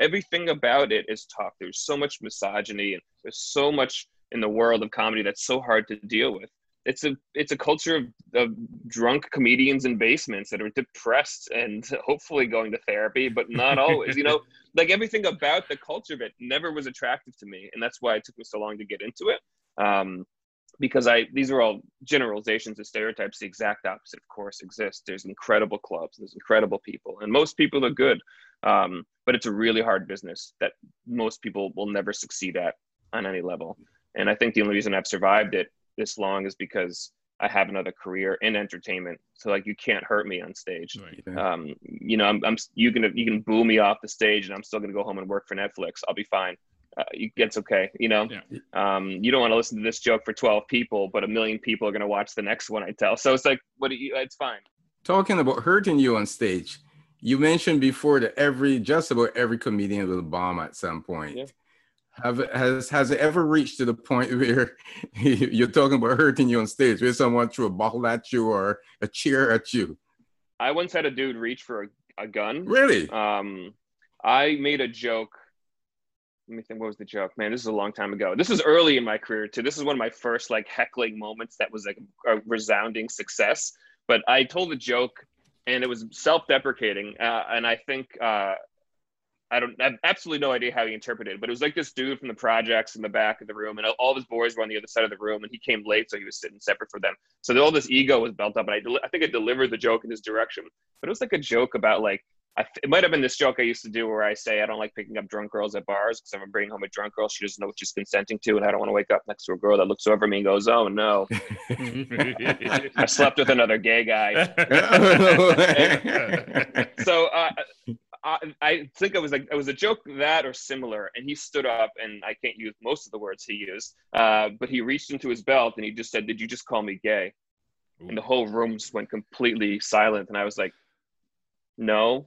everything about it is tough. There's so much misogyny, and there's so much in the world of comedy that's so hard to deal with. It's a it's a culture of, of drunk comedians in basements that are depressed and (laughs) hopefully going to therapy, but not (laughs) always. you know, like everything about the culture of it never was attractive to me, and that's why it took me so long to get into it um, because I these are all generalizations and stereotypes. The exact opposite, of course, exists. There's incredible clubs, there's incredible people, and most people are good. Um, but it's a really hard business that most people will never succeed at on any level. And I think the only reason I've survived it this long is because I have another career in entertainment. So like you can't hurt me on stage. Right. Um, you know, I'm, I'm you can you can boo me off the stage, and I'm still gonna go home and work for Netflix. I'll be fine uh, it's okay. You know, yeah. um, you don't want to listen to this joke for 12 people, but a million people are going to watch the next one I tell. So it's like, what do you, it's fine. Talking about hurting you on stage, you mentioned before that every, just about every comedian will bomb at some point. Yeah. Have has has it ever reached to the point (laughs) where you're talking about hurting you on stage, where someone threw a bottle at you or a chair at you? I once had a dude reach for a, a gun. Really? Um, I made a joke let me think what was the joke man this is a long time ago this was early in my career too this is one of my first like heckling moments that was like a resounding success but i told a joke and it was self-deprecating uh, and i think uh, i don't I have absolutely no idea how he interpreted it but it was like this dude from the projects in the back of the room and all of his boys were on the other side of the room and he came late so he was sitting separate from them. So all this ego was built up and I, I think i delivered the joke in his direction but it was like a joke about like I, it might have been this joke I used to do where I say I don't like picking up drunk girls at bars because if I'm bringing home a drunk girl, she doesn't know what she's consenting to, and I don't want to wake up next to a girl that looks over me and goes, "Oh no, (laughs) I slept with another gay guy." (laughs) so uh, I, I, think it was like it was a joke that or similar, and he stood up, and I can't use most of the words he used, uh, but he reached into his belt and he just said, "Did you just call me gay?" Ooh. And the whole room just went completely silent, and I was like, "No."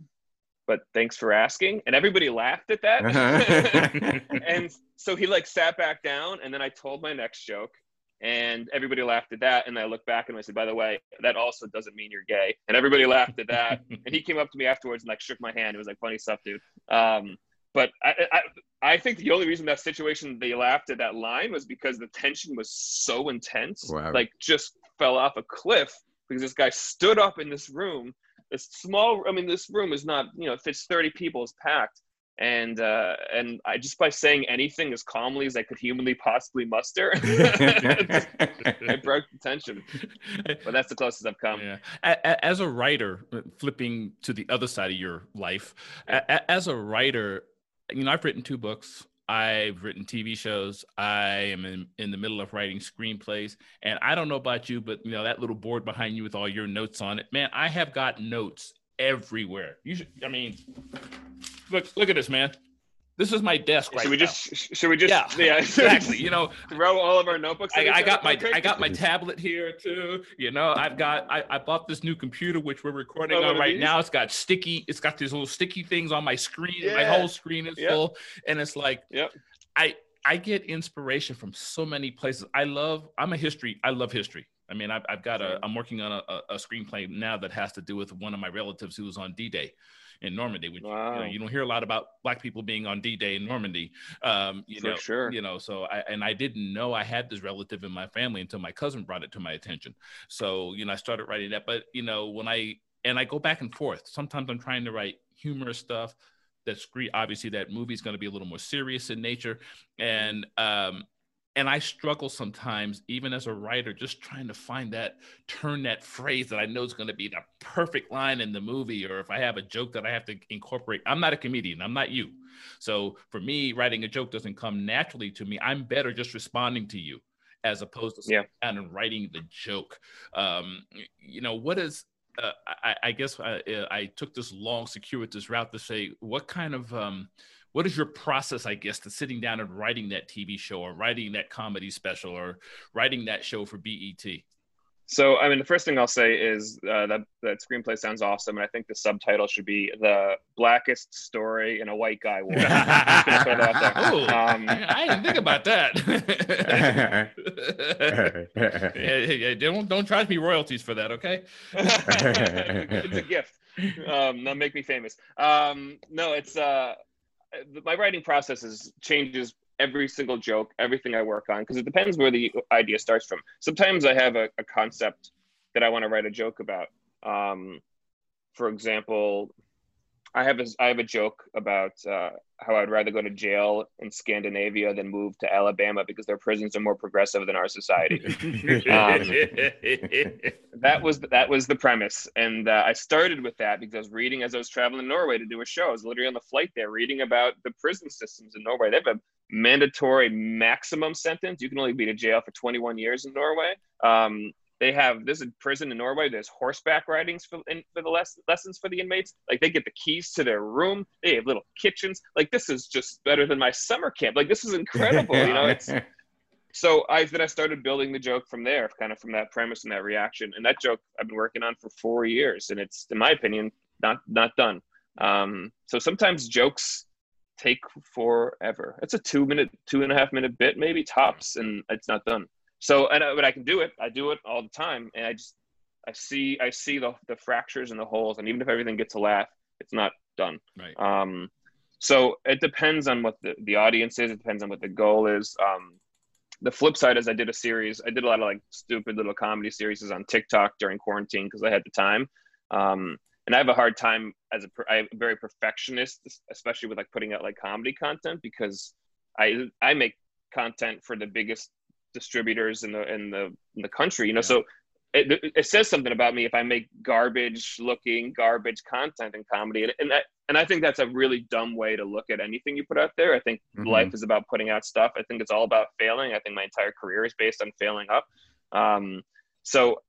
But thanks for asking. And everybody laughed at that. (laughs) and so he like sat back down and then I told my next joke and everybody laughed at that. And I looked back and I said, by the way, that also doesn't mean you're gay. And everybody laughed at that. (laughs) and he came up to me afterwards and like shook my hand. It was like funny stuff, dude. Um, but I, I, I think the only reason that situation they laughed at that line was because the tension was so intense, wow. like just fell off a cliff because this guy stood up in this room this small i mean this room is not you know fits 30 people is packed. And uh and i just by saying anything as calmly as i could humanly possibly muster (laughs) i broke the tension. But that's the closest i've come. Yeah. As a writer uh, flipping to the other side of your life as a writer you know i've written two books I've written TV shows. I am in, in the middle of writing screenplays. And I don't know about you, but you know, that little board behind you with all your notes on it, man, I have got notes everywhere. You should, I mean, look, look at this, man. This is my desk right should we now. just should we just yeah, yeah (laughs) exactly you know throw all of our notebooks I, I got my I got my tablet here too you know I've got I, I bought this new computer which we're recording oh, on right now it's got sticky it's got these little sticky things on my screen yeah. my whole screen is full and it's like yep I I get inspiration from so many places. I love. I'm a history. I love history. I mean, I've, I've got a. I'm working on a, a, screenplay now that has to do with one of my relatives who was on D-Day in Normandy. Which wow. you, know, you don't hear a lot about black people being on D-Day in Normandy. Um, you For know, sure. You know, so I and I didn't know I had this relative in my family until my cousin brought it to my attention. So you know, I started writing that. But you know, when I and I go back and forth. Sometimes I'm trying to write humorous stuff that's great. Obviously, that movie is going to be a little more serious in nature, and um, and I struggle sometimes, even as a writer, just trying to find that turn that phrase that I know is going to be the perfect line in the movie, or if I have a joke that I have to incorporate. I'm not a comedian. I'm not you. So for me, writing a joke doesn't come naturally to me. I'm better just responding to you as opposed to yeah. and writing the joke. Um, you know, what is uh, I, I, guess I, uh, I, took this long, circuitous route to say, what kind of, um, what is your process, I guess, to sitting down and writing that TV show or writing that comedy special or writing that show for BET? So, I mean, the first thing I'll say is uh, that that screenplay sounds awesome, and I think the subtitle should be "The Blackest Story in a White Guy War." Ooh, um, I didn't think about that. (laughs) hey, don't don't charge me royalties for that, okay? (laughs) it's a gift. Um, make me famous. Um, no, it's uh, my writing process is changes every single joke, everything I work on, because it depends where the idea starts from. Sometimes I have a, a concept that I want to write a joke about. Um, for example, I have a, I have a joke about uh, how I'd rather go to jail in Scandinavia than move to Alabama because their prisons are more progressive than our society. (laughs) um, that was that was the premise, and uh, I started with that because I was reading as I was traveling to Norway to do a show. I was literally on the flight there reading about the prison systems in Norway. They have a mandatory maximum sentence. You can only be to jail for 21 years in Norway. Um, they have this is prison in Norway. There's horseback ridings for in, for the les- lessons for the inmates. Like they get the keys to their room. They have little kitchens. Like this is just better than my summer camp. Like this is incredible. you know, it's (laughs) so I then I started building the joke from there, kind of from that premise and that reaction. And that joke I've been working on for four years, and it's in my opinion not not done. Um, so sometimes jokes take forever. It's a two minute, two and a half minute bit, maybe tops, and it's not done. So, and but I can do it. I do it all the time, and I just I see I see the the fractures and the holes, and even if everything gets a laugh, it's not done. Right. Um, so it depends on what the the audience is. It depends on what the goal is. Um, the flip side is I did a series. I did a lot of like stupid little comedy series on TikTok during quarantine because I had the time. Um, and I have a hard time as a I'm very perfectionist, especially with like putting out like comedy content because I I make content for the biggest distributors in the in the in the country you know yeah. so it, it says something about me if I make garbage looking garbage content in comedy. And, and that and I think that's a really dumb way to look at anything you put out there. I think mm-hmm. life is about putting out stuff. I think it's all about failing. I think my entire career is based on failing up. Um, so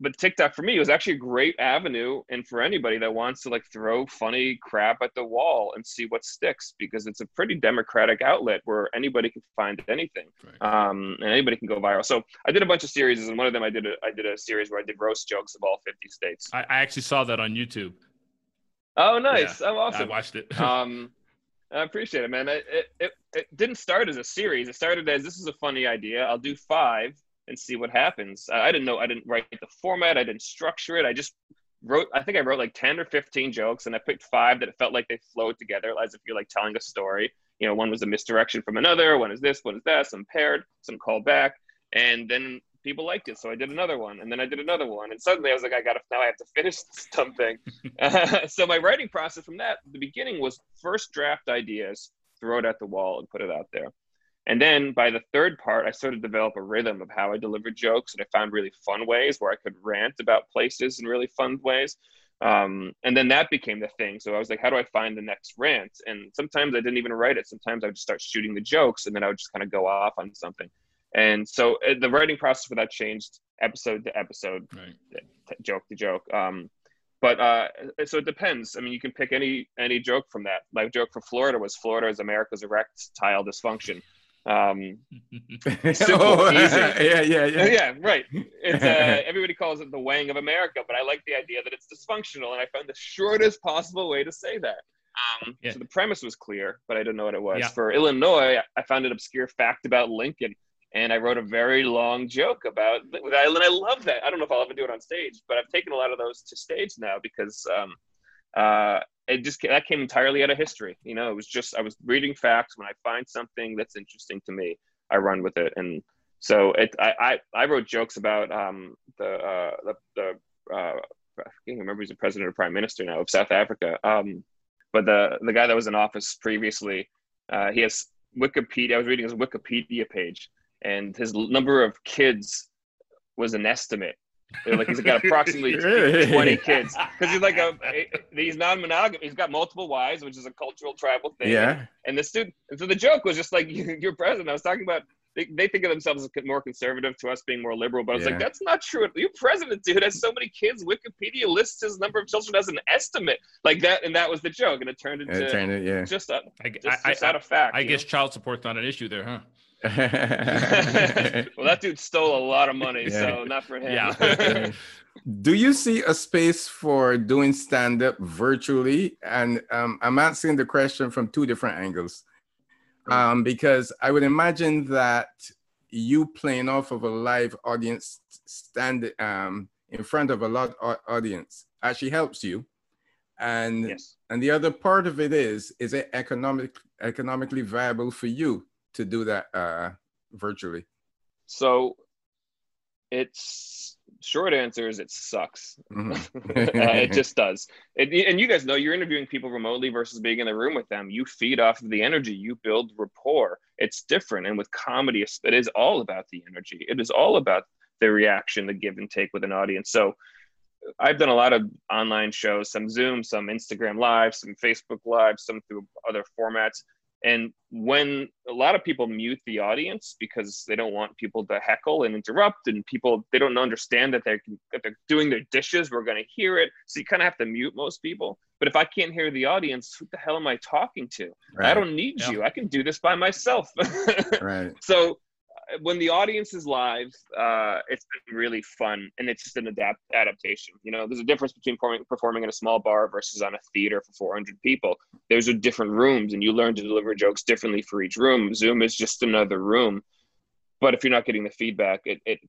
but TikTok for me was actually a great avenue, and for anybody that wants to like throw funny crap at the wall and see what sticks, because it's a pretty democratic outlet where anybody can find anything, right. um, and anybody can go viral. So I did a bunch of series, and one of them I did a I did a series where I did roast jokes of all fifty states. I, I actually saw that on YouTube. Oh, nice! Yeah, oh, awesome. I watched it. (laughs) um, I appreciate it, man. It, it, it, it didn't start as a series. It started as this is a funny idea. I'll do five and see what happens. I, I didn't know. I didn't write the format. I didn't structure it. I just wrote. I think I wrote like ten or fifteen jokes, and I picked five that felt like they flowed together, as if you're like telling a story. You know, one was a misdirection from another. One is this. One is that. Some paired. Some called back, and then people liked it, so I did another one, and then I did another one, and suddenly I was like, I got to now I have to (laughs) finish this dumb thing. uh, so my writing process from that, the beginning was first draft ideas, throw it at the wall, and put it out there. And then by the third part, I started to develop a rhythm of how I delivered jokes, and I found really fun ways where I could rant about places in really fun ways. Um, and then that became the thing. So I was like, how do I find the next rant? And sometimes I didn't even write it. Sometimes I would just start shooting the jokes, and then I would just kind of go off on something. And so uh, the writing process for that changed episode to episode, right. joke to joke. Um, but uh, so it depends. I mean, you can pick any any joke from that. My joke for Florida was Florida is America's erectile dysfunction. Um, (laughs) simple, oh, (laughs) easy. (laughs) Yeah, yeah, yeah. Yeah, right. It's uh, everybody calls it the wang of America, but I like the idea that it's dysfunctional, and I found the shortest possible way to say that. Um, yeah. So the premise was clear, but I didn't know what it was. Yeah. For Illinois, I found an obscure fact about Lincoln, and I wrote a very long joke about and I love that. I don't know if I'll ever do it on stage, but I've taken a lot of those to stage now because um, uh, it just that came entirely out of history. You know, it was just I was reading facts. When I find something that's interesting to me, I run with it, and so it. I I, I wrote jokes about um, the uh, the, the uh, I can't remember he's the president or prime minister now of South Africa. Um, but the the guy that was in office previously, uh, he has Wikipedia. I was reading his Wikipedia page, and his number of kids was an estimate. They're like he's got approximately (laughs) 20 kids because he's like a he's non-monogamous. He's got multiple wives, which is a cultural tribal thing. Yeah. And the student, and so the joke was just like (laughs) you're president. I was talking about they, they think of themselves as more conservative to us being more liberal, but I was yeah. like, that's not true. Your president, dude, has so many kids. Wikipedia lists his number of children as an estimate, like that, and that was the joke, and it turned into it turned it, yeah. just, a, just, I, just I, out of fact. I guess know? child support's not an issue there, huh? (laughs) well, that dude stole a lot of money, yeah. so not for him. Yeah. (laughs) Do you see a space for doing stand up virtually? And um, I'm asking the question from two different angles um, because I would imagine that you playing off of a live audience stand um, in front of a lot audience actually helps you. And yes. and the other part of it is is it economic economically viable for you to do that uh, virtually? So it's short answer is it sucks. Mm-hmm. (laughs) uh, it just (laughs) does. It, and you guys know you're interviewing people remotely versus being in the room with them. You feed off of the energy, you build rapport. It's different. And with comedy, it is all about the energy. It is all about the reaction, the give and take with an audience. So I've done a lot of online shows, some Zoom, some Instagram Live, some Facebook Live, some through other formats. And when a lot of people mute the audience because they don't want people to heckle and interrupt, and people they don't understand that they're that they're doing their dishes, we're going to hear it. So you kind of have to mute most people. But if I can't hear the audience, who the hell am I talking to? Right. I don't need yeah. you. I can do this by myself. (laughs) right. So when the audience is live, uh, it's been really fun, and it's just an adapt adaptation. You know, there's a difference between performing, in a small bar versus on a theater for 400 people. Those are different rooms, and you learn to deliver jokes differently for each room. Zoom is just another room, but if you're not getting the feedback, it, it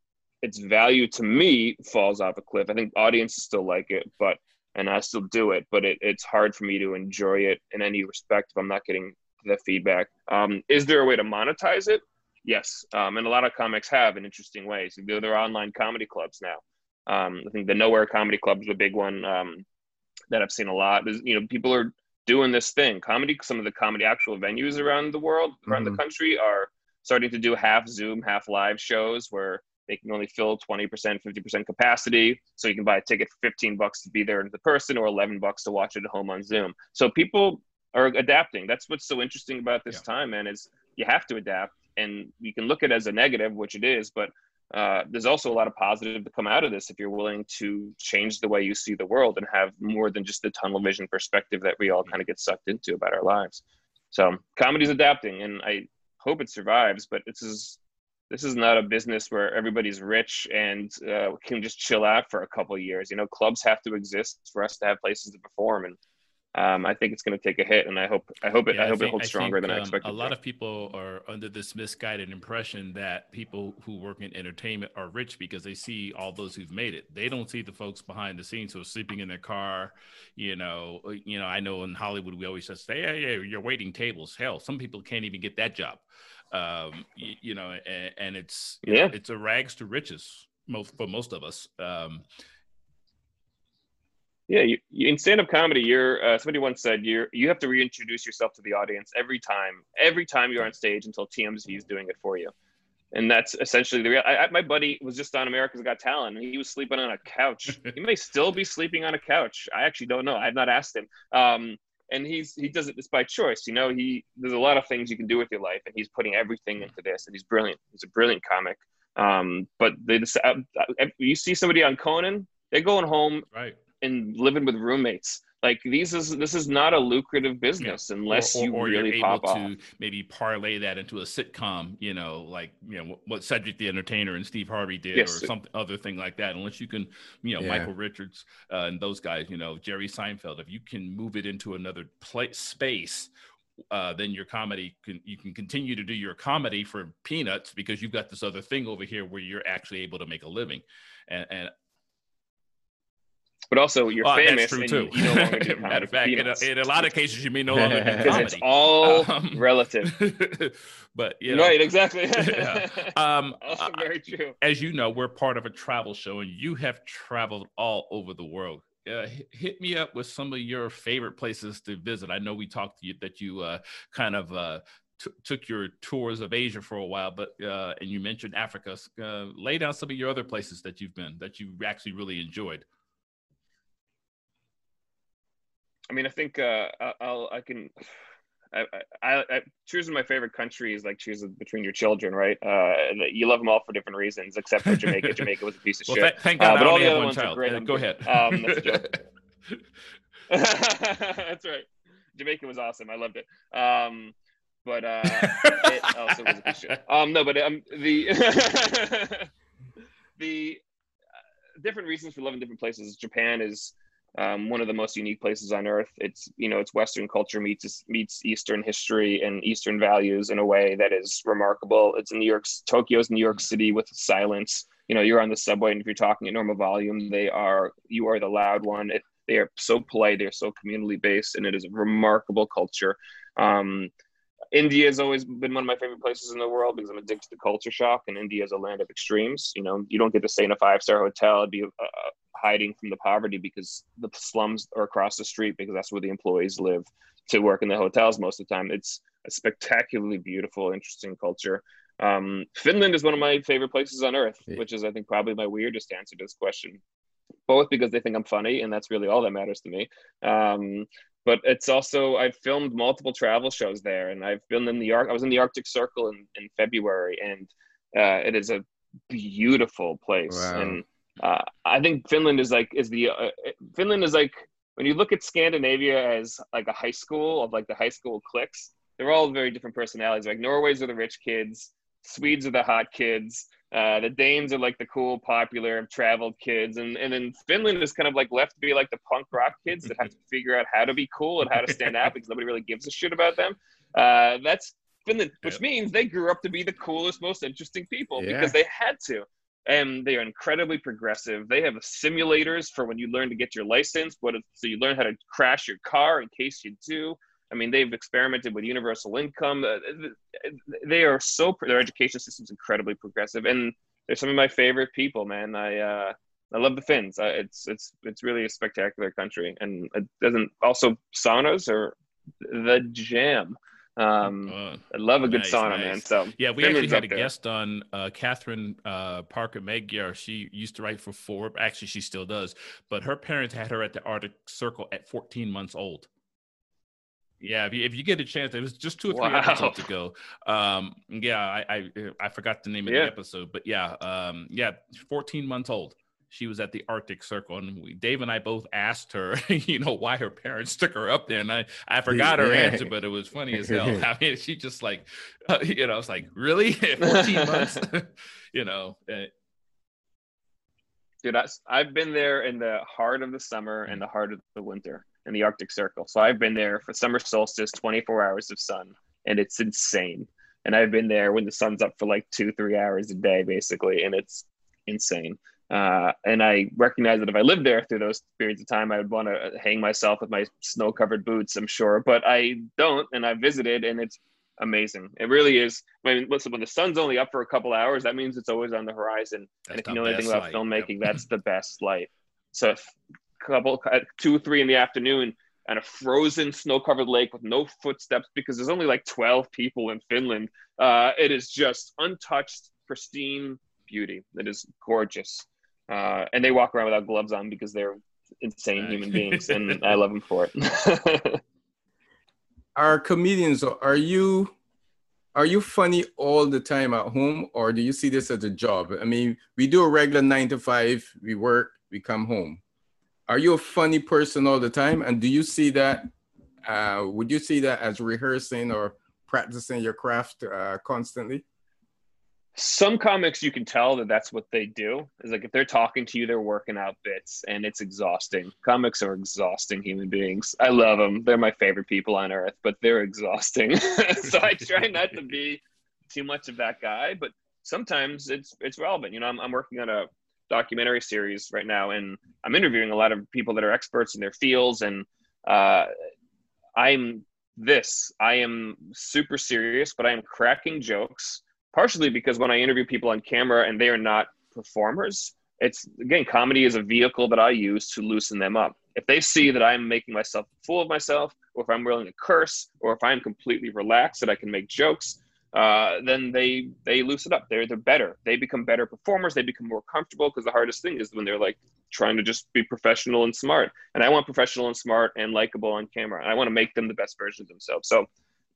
its value to me falls off a cliff. I think audiences still like it, but and I still do it, but it, it's hard for me to enjoy it in any respect if I'm not getting the feedback. Um, is there a way to monetize it? Yes, um, and a lot of comics have in interesting ways. They're, they're online comedy clubs now. Um, I think the Nowhere Comedy Club is a big one um, that I've seen a lot. There's, you know, people are doing this thing. Comedy, some of the comedy actual venues around the world, around mm-hmm. the country, are starting to do half Zoom, half live shows where they can only fill 20%, 50% capacity. So you can buy a ticket for 15 bucks to be there in the person or 11 bucks to watch it at home on Zoom. So people are adapting. That's what's so interesting about this yeah. time, man, is you have to adapt and you can look at it as a negative, which it is, but uh, there's also a lot of positive to come out of this if you're willing to change the way you see the world and have more than just the tunnel vision perspective that we all kind of get sucked into about our lives. So comedy's adapting, and I hope it survives. But this is this is not a business where everybody's rich and uh, can just chill out for a couple years. You know, clubs have to exist for us to have places to perform, and um, I think it's going to take a hit, and I hope I hope it yeah, I hope think, it holds stronger think, than um, I expected. A lot of people are under this misguided impression that people who work in entertainment are rich because they see all those who've made it. They don't see the folks behind the scenes who are sleeping in their car. You know, uh, you know. I know in Hollywood we always just say, "Yeah, yeah, you're waiting tables." Hell, some people can't even get that job. Um, you, you know, and, and it's yeah, know, it's a rags to riches most for most of us. Um, yeah, you, you, in stand-up comedy, you're uh, somebody once said you you have to reintroduce yourself to the audience every time, every time you're on stage until TMZ is doing it for you, and that's essentially the real. I, I, my buddy was just on America's Got Talent, and he was sleeping on a couch. (laughs) he may still be sleeping on a couch. I actually don't know. I've not asked him. Um, and he's he does it just by choice. You know, he there's a lot of things you can do with your life, and he's putting everything into this, and he's brilliant. He's a brilliant comic. Um, but they just, uh, uh you see somebody on Conan, they're going home right and living with roommates. like these is this is not a lucrative business yeah. unless or, or, you or really you're pop able off. to maybe parlay that into a sitcom you know like you know what cedric the entertainer and steve harvey did yes. or some other thing like that unless you can you know yeah. michael richards uh, and those guys you know jerry seinfeld if you can move it into another place space uh, then your comedy can you can continue to do your comedy for peanuts because you've got this other thing over here where you're actually able to make a living and, and but also you're oh, famous and too. you, you no longer do (laughs) Matter of fact, in a, in a, lot of cases, you may no longer do (laughs) comedy. it's all um, relative. (laughs) but you know, right, exactly. yeah. um, also very true. As you know, we're part of a travel show, and you have traveled all over the world. Uh, hit me up with some of your favorite places to visit. I know we talked to you that you uh, kind of uh, t- took your tours of Asia for a while, but uh, and you mentioned Africa. Uh, lay down some of your other places that you've been that you actually really enjoyed. I mean, I think uh, I'll I can. I, I, I, choosing my favorite country is like choosing between your children, right? Uh, you love them all for different reasons, except for Jamaica. (laughs) Jamaica was a piece of well, shit. Th- thank God, uh, but all the other ones child. are great. Uh, go ahead. Um, that's (laughs) (laughs) that's right. Jamaica was awesome. I loved it. Um, but uh, it also was a piece of shit. Um, no, but um, the the uh, different reasons for loving different places. Japan is um, one of the most unique places on earth. It's you know it's Western culture meets meets Eastern history and Eastern values in a way that is remarkable. It's in New York, Tokyo's New York City with silence. You know, you're on the subway, and if you're talking at normal volume, they are you are the loud one. It, they are so polite, they're so communally based, and it is a remarkable culture. Um, India has always been one of my favorite places in the world because I'm addicted to culture shock, and India is a land of extremes. You know, you don't get to stay in a five star hotel and be uh, hiding from the poverty because the slums are across the street because that's where the employees live to work in the hotels most of the time. It's a spectacularly beautiful, interesting culture. Um, Finland is one of my favorite places on earth, which is, I think, probably my weirdest answer to this question. Both because they think I'm funny, and that's really all that matters to me. Um, but it's also I've filmed multiple travel shows there, and I've been in the Arc. I was in the Arctic Circle in, in February, and uh, it is a beautiful place. Wow. And uh, I think Finland is like is the uh, Finland is like when you look at Scandinavia as like a high school of like the high school cliques. They're all very different personalities. Like Norway's are the rich kids, Swedes are the hot kids, uh, the Danes are like the cool, popular, traveled kids, and and then Finland is kind of like left to be like the punk rock kids that have to (laughs) figure out how to be cool and how to stand out because nobody really gives a shit about them. Uh, that's Finland, which yep. means they grew up to be the coolest, most interesting people yeah. because they had to. And they are incredibly progressive. They have simulators for when you learn to get your license, but so you learn how to crash your car in case you do. I mean, they've experimented with universal income. Uh, they are so their education system is incredibly progressive, and they're some of my favorite people. Man, I uh, I love the Finns. Uh, it's it's it's really a spectacular country, and it doesn't also saunas are the jam. Um, uh, I love a good nice, sauna, nice. man. So yeah, we actually had a there. guest on, uh, Catherine uh, Parker Magyar. She used to write for Forbes. Actually, she still does, but her parents had her at the Arctic Circle at 14 months old. Yeah, if you, if you get a chance, it was just two or three wow. episodes ago. Um, yeah, I, I, I forgot the name of yeah. the episode, but yeah, um, yeah, 14 months old. She was at the Arctic Circle, and we, Dave and I both asked her, (laughs) you know, why her parents took her up there, and I, I forgot her (laughs) answer, but it was funny as hell. (laughs) I mean, she just like, uh, you know, it's like really 14 months, you know. Uh, Dude, I, I've been there in the heart of the summer and the heart of the winter in the Arctic Circle. So I've been there for summer solstice, 24 hours of sun, and it's insane. And I've been there when the sun's up for like two, three hours a day, basically, and it's insane. Uh, and I recognize that if I lived there through those periods of time, I would want to hang myself with my snow covered boots, I'm sure. But I don't, and I visited, and it's amazing. It really is. I mean, listen, when the sun's only up for a couple hours, that means it's always on the horizon. That's and if you know anything about light. filmmaking, yep. that's the (laughs) best light. So couple at two three in the afternoon and a frozen snow-covered lake with no footsteps because there's only like 12 people in finland uh, it is just untouched pristine beauty. It is gorgeous. Uh, and they walk around without gloves on because they're insane human beings (laughs) and i love them for it. (laughs) Are comedians are you are you funny all the time at home or do you see this as a job? I mean we do a regular nine to five we work we come home are you a funny person all the time? And do you see that? Uh, would you see that as rehearsing or practicing your craft uh, constantly? some comics you can tell that that's what they do is like if they're talking to you they're working out bits and it's exhausting comics are exhausting human beings i love them they're my favorite people on earth but they're exhausting (laughs) so i try not to be too much of that guy but sometimes it's it's relevant you know i'm, I'm working on a documentary series right now and i'm interviewing a lot of people that are experts in their fields and uh, i'm this i am super serious but i am cracking jokes partially because when I interview people on camera and they are not performers, it's again, comedy is a vehicle that I use to loosen them up. If they see that I'm making myself a fool of myself, or if I'm willing to curse, or if I'm completely relaxed that I can make jokes, uh, then they they loosen up. They're they're better. They become better performers. They become more comfortable because the hardest thing is when they're like trying to just be professional and smart. And I want professional and smart and likable on camera. And I want to make them the best version of themselves. So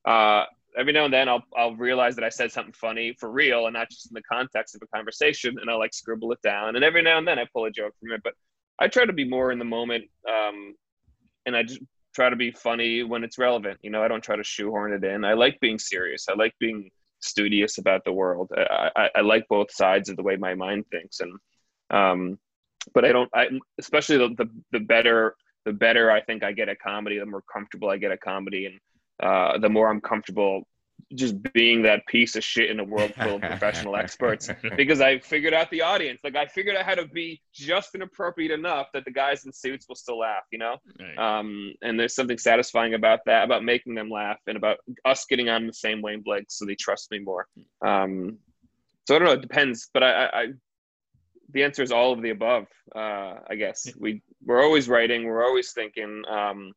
uh, every now and then I'll I'll realize that I said something funny for real and not just in the context of a conversation, and I'll like scribble it down. And every now and then I pull a joke from it, but I try to be more in the moment, um, and I just try to be funny when it's relevant. You know, I don't try to shoehorn it in. I like being serious. I like being studious about the world. I, I, I like both sides of the way my mind thinks, and um, but I don't. I especially the, the the better the better I think I get at comedy, the more comfortable I get at comedy, and uh, the more I'm comfortable just being that piece of shit in a world full of (laughs) professional experts because I figured out the audience. Like I figured out how to be just inappropriate enough that the guys in suits will still laugh, you know? Right. Um, and there's something satisfying about that, about making them laugh and about us getting on the same wavelength so they trust me more. Um, so I don't know, it depends, but I, I, I the answer is all of the above, uh, I guess. We, we're always writing, we're always thinking, um,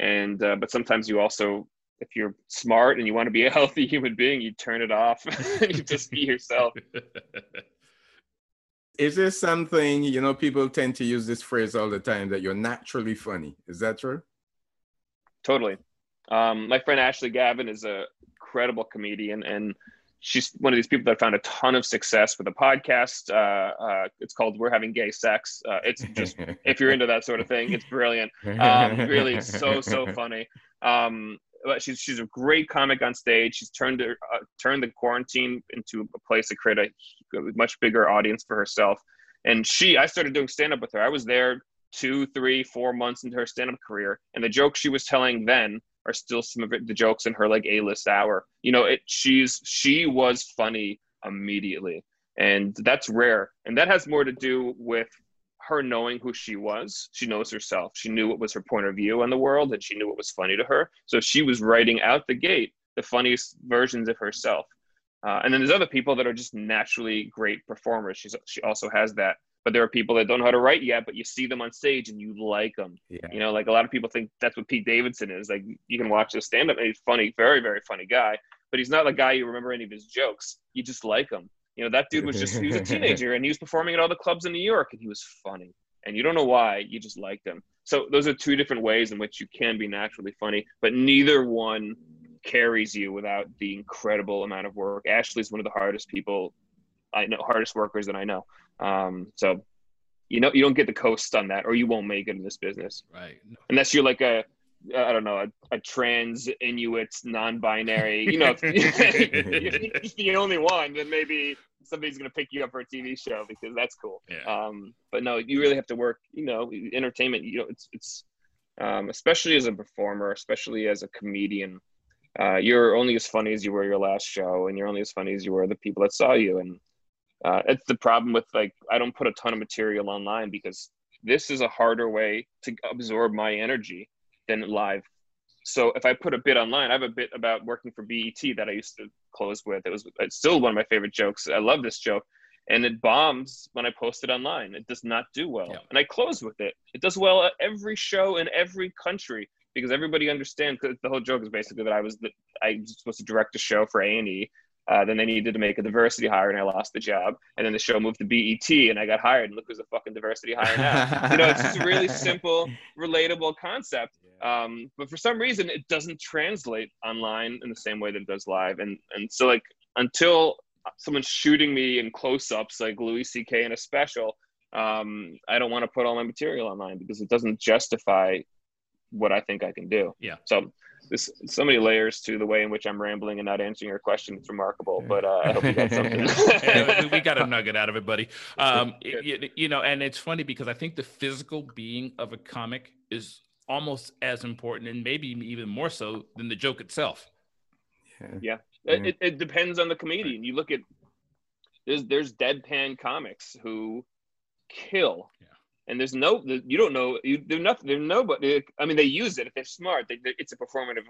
and, uh, but sometimes you also if you're smart and you want to be a healthy (laughs) human being, you turn it off. (laughs) you just be yourself. (laughs) Is there something, you know, people tend to use this phrase all the time that you're naturally funny. Is that true? Totally. Um, my friend Ashley Gavin is a credible comedian and she's one of these people that found a ton of success with a podcast. Uh, uh, it's called "We're Having Gay Sex." Uh, it's just if you're into that sort of thing, it's brilliant. Um, really, so so funny. Um, she's she's a great comic on stage. She's turned uh, turned the quarantine into a place to create a, much bigger audience for herself. And she, I started doing stand up with her. I was there two, three, four months into her stand up career, and the jokes she was telling then are still some of the jokes in her like A list hour. You know, it she's she was funny immediately, and that's rare. And that has more to do with her knowing who she was. She knows herself. She knew what was her point of view on the world, and she knew what was funny to her. So she was writing out the gate the funniest versions of herself. Uh, and then there's other people that are just naturally great performers. She's she also has that. But there are people that don't know how to write yet, but you see them on stage and you like them. Yeah. You know, like a lot of people think that's what Pete Davidson is. Like you can watch the stand up and he's funny, very, very funny guy, but he's not the guy you remember any of his jokes. You just like him. You know, that dude was just, he was a (laughs) teenager and he was performing at all the clubs in New York and he was funny. And you don't know why, you just liked him. So those are two different ways in which you can be naturally funny, but neither one carries you without the incredible amount of work. Ashley's one of the hardest people I know, hardest workers that I know. Um, so you know, you don't get the coast on that, or you won't make it in this business. Right. Unless you're like a, I don't know, a, a trans Inuit non-binary. You know, if (laughs) you're the only one, then maybe somebody's going to pick you up for a TV show because that's cool. Yeah. Um, but no, you really have to work. You know, entertainment. You know, it's it's um, especially as a performer, especially as a comedian. Uh, you're only as funny as you were your last show, and you're only as funny as you were the people that saw you. And uh, it's the problem with like I don't put a ton of material online because this is a harder way to absorb my energy than live. So if I put a bit online, I have a bit about working for BET that I used to close with. It was it's still one of my favorite jokes. I love this joke. And it bombs when I post it online. It does not do well. Yeah. And I close with it. It does well at every show in every country because everybody understands. The whole joke is basically that I was the, I was supposed to direct a show for A and E, uh, then they needed to make a diversity hire, and I lost the job. And then the show moved to BET, and I got hired. And look who's a fucking diversity hire now. you know, it's just a really (laughs) simple, relatable concept. Um, but for some reason, it doesn't translate online in the same way that it does live. And and so like until someone's shooting me in close-ups like Louis C.K. in a special, um, I don't want to put all my material online because it doesn't justify what I think I can do. Yeah. So this so many layers to the way in which I'm rambling and not answering your question. It's remarkable, but uh, I hope you got something. (laughs) yeah, we, we, got a (laughs) nugget out of it, buddy. Um, you, you know, and it's funny because I think the physical being of a comic is almost as important and maybe even more so than the joke itself. Yeah, yeah. It, it depends on the comedian. You look at there's there's deadpan comics who kill and there's no you don't know you there's nothing there's nobody i mean they use it if they're smart. They, they, it's a performative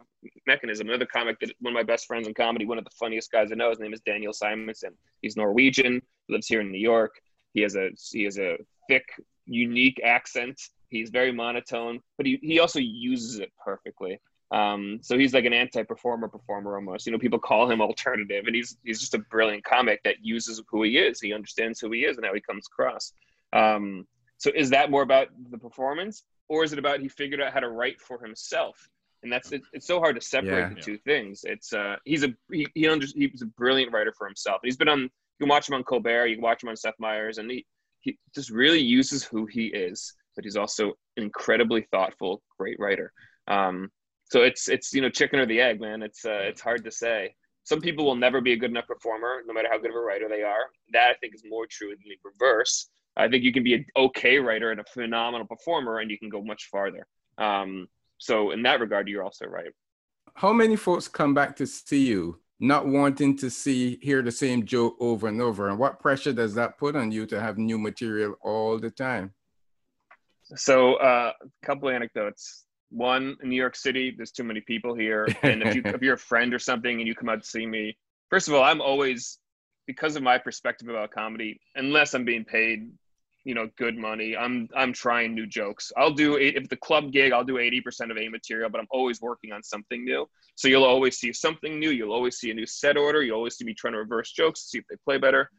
mechanism. Another comic that one of my best friends in comedy one of the funniest guys i know his name is daniel simonsen. He's norwegian lives here in new york. He has a he has a thick unique accent. He's very monotone but he, he also uses it perfectly. Um, so he's like an anti-performer performer almost. You know people call him alternative and he's he's just a brilliant comic that uses who he is. He understands who he is and how he comes across. Um, so is that more about the performance, or is it about he figured out how to write for himself? And that's it, it's so hard to separate yeah. the two things. It's uh, he's a he he under, he's a brilliant writer for himself. He's been on you can watch him on Colbert, you can watch him on Seth Meyers, and he he just really uses who he is. But he's also an incredibly thoughtful, great writer. Um, so it's it's you know chicken or the egg, man. It's uh, it's hard to say. Some people will never be a good enough performer, no matter how good of a writer they are. That I think is more true than the reverse. I think you can be an okay writer and a phenomenal performer, and you can go much farther. Um, so in that regard, you're also right. How many folks come back to see you, not wanting to see hear the same joke over and over, and what pressure does that put on you to have new material all the time? So, uh, a couple of anecdotes. One, in New York City, there's too many people here, and if you (laughs) if you're a friend or something and you come out to see me, first of all, I'm always because of my perspective about comedy, unless I'm being paid you know good money. I'm i'm trying new jokes. I'll do if the club gig i'll do 80% of a material but i'm always working on something new. So you'll always see something new. You'll always see a new set order. You'll always see me trying to reverse jokes to see if they play better.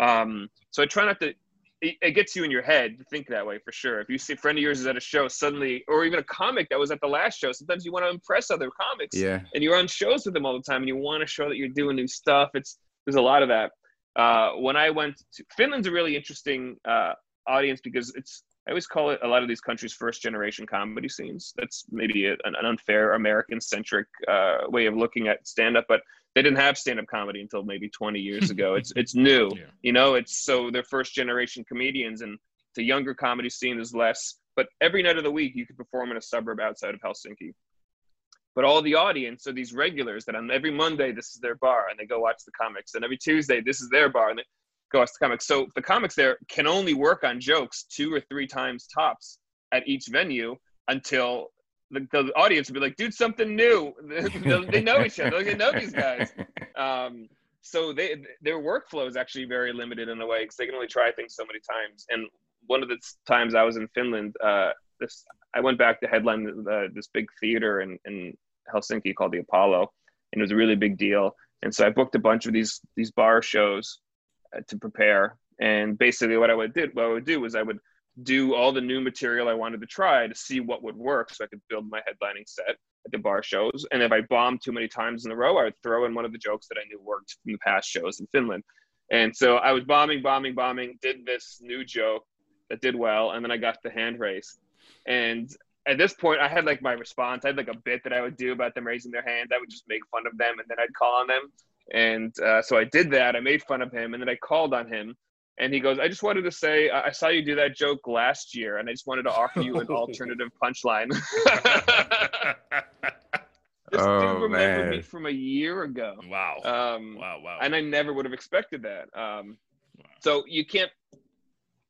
Um, so i try not to it, it, gets you in your head to think that way for sure. If you see a friend of yours is at a show suddenly or even a comic that was at the last show sometimes you want to impress other comics. Yeah. And you're on shows with them all the time and you want to show that you're doing new stuff. It's there's a lot of that. Uh, when I went to Finland's a really interesting uh, audience because it's I always call it a lot of these countries' first generation comedy scenes. That's maybe a, an unfair American centric uh, way of looking at stand up, but they didn't have stand up comedy until maybe 20 years (laughs) ago. It's it's new, yeah. you know. It's so they're first generation comedians, and the younger comedy scene is less. But every night of the week, you could perform in a suburb outside of Helsinki. But all the audience are these regulars that on every Monday this is their bar, and they go watch the comics, and every Tuesday this is their bar, and they, Ghost Comics. So the comics there can only work on jokes two or three times tops at each venue until the, the audience will be like, dude, something new. (laughs) they know each other. They know these guys. (laughs) Um, so they their workflow is actually very limited in a way because they can only try things so many times. And one of the times I was in Finland, uh, this I went back to headline the, this big theater in, in Helsinki called the Apollo, and it was a really big deal. And so I booked a bunch of these these bar shows Uh, to prepare. And basically, what I would do, what I would do was I would do all the new material I wanted to try to see what would work, so I could build my headlining set at the bar shows. And if I bombed too many times in a row, I would throw in one of the jokes that I knew worked from the past shows in Finland. And so I was bombing, bombing, bombing. Did this new joke that did well, and then I got the hand raise. And at this point, I had like my response. I had like a bit that I would do about them raising their hand. I would just make fun of them, and then I'd call on them. And uh, so I did that. I made fun of him, and then I called on him. And he goes, I just wanted to say, I saw you do that joke last year, and I just wanted to offer you an (laughs) alternative punchline. (laughs) this oh, dude remembered man. me from a year ago. Wow. Um, wow, wow. And I never would have expected that. Um, wow. So you can't,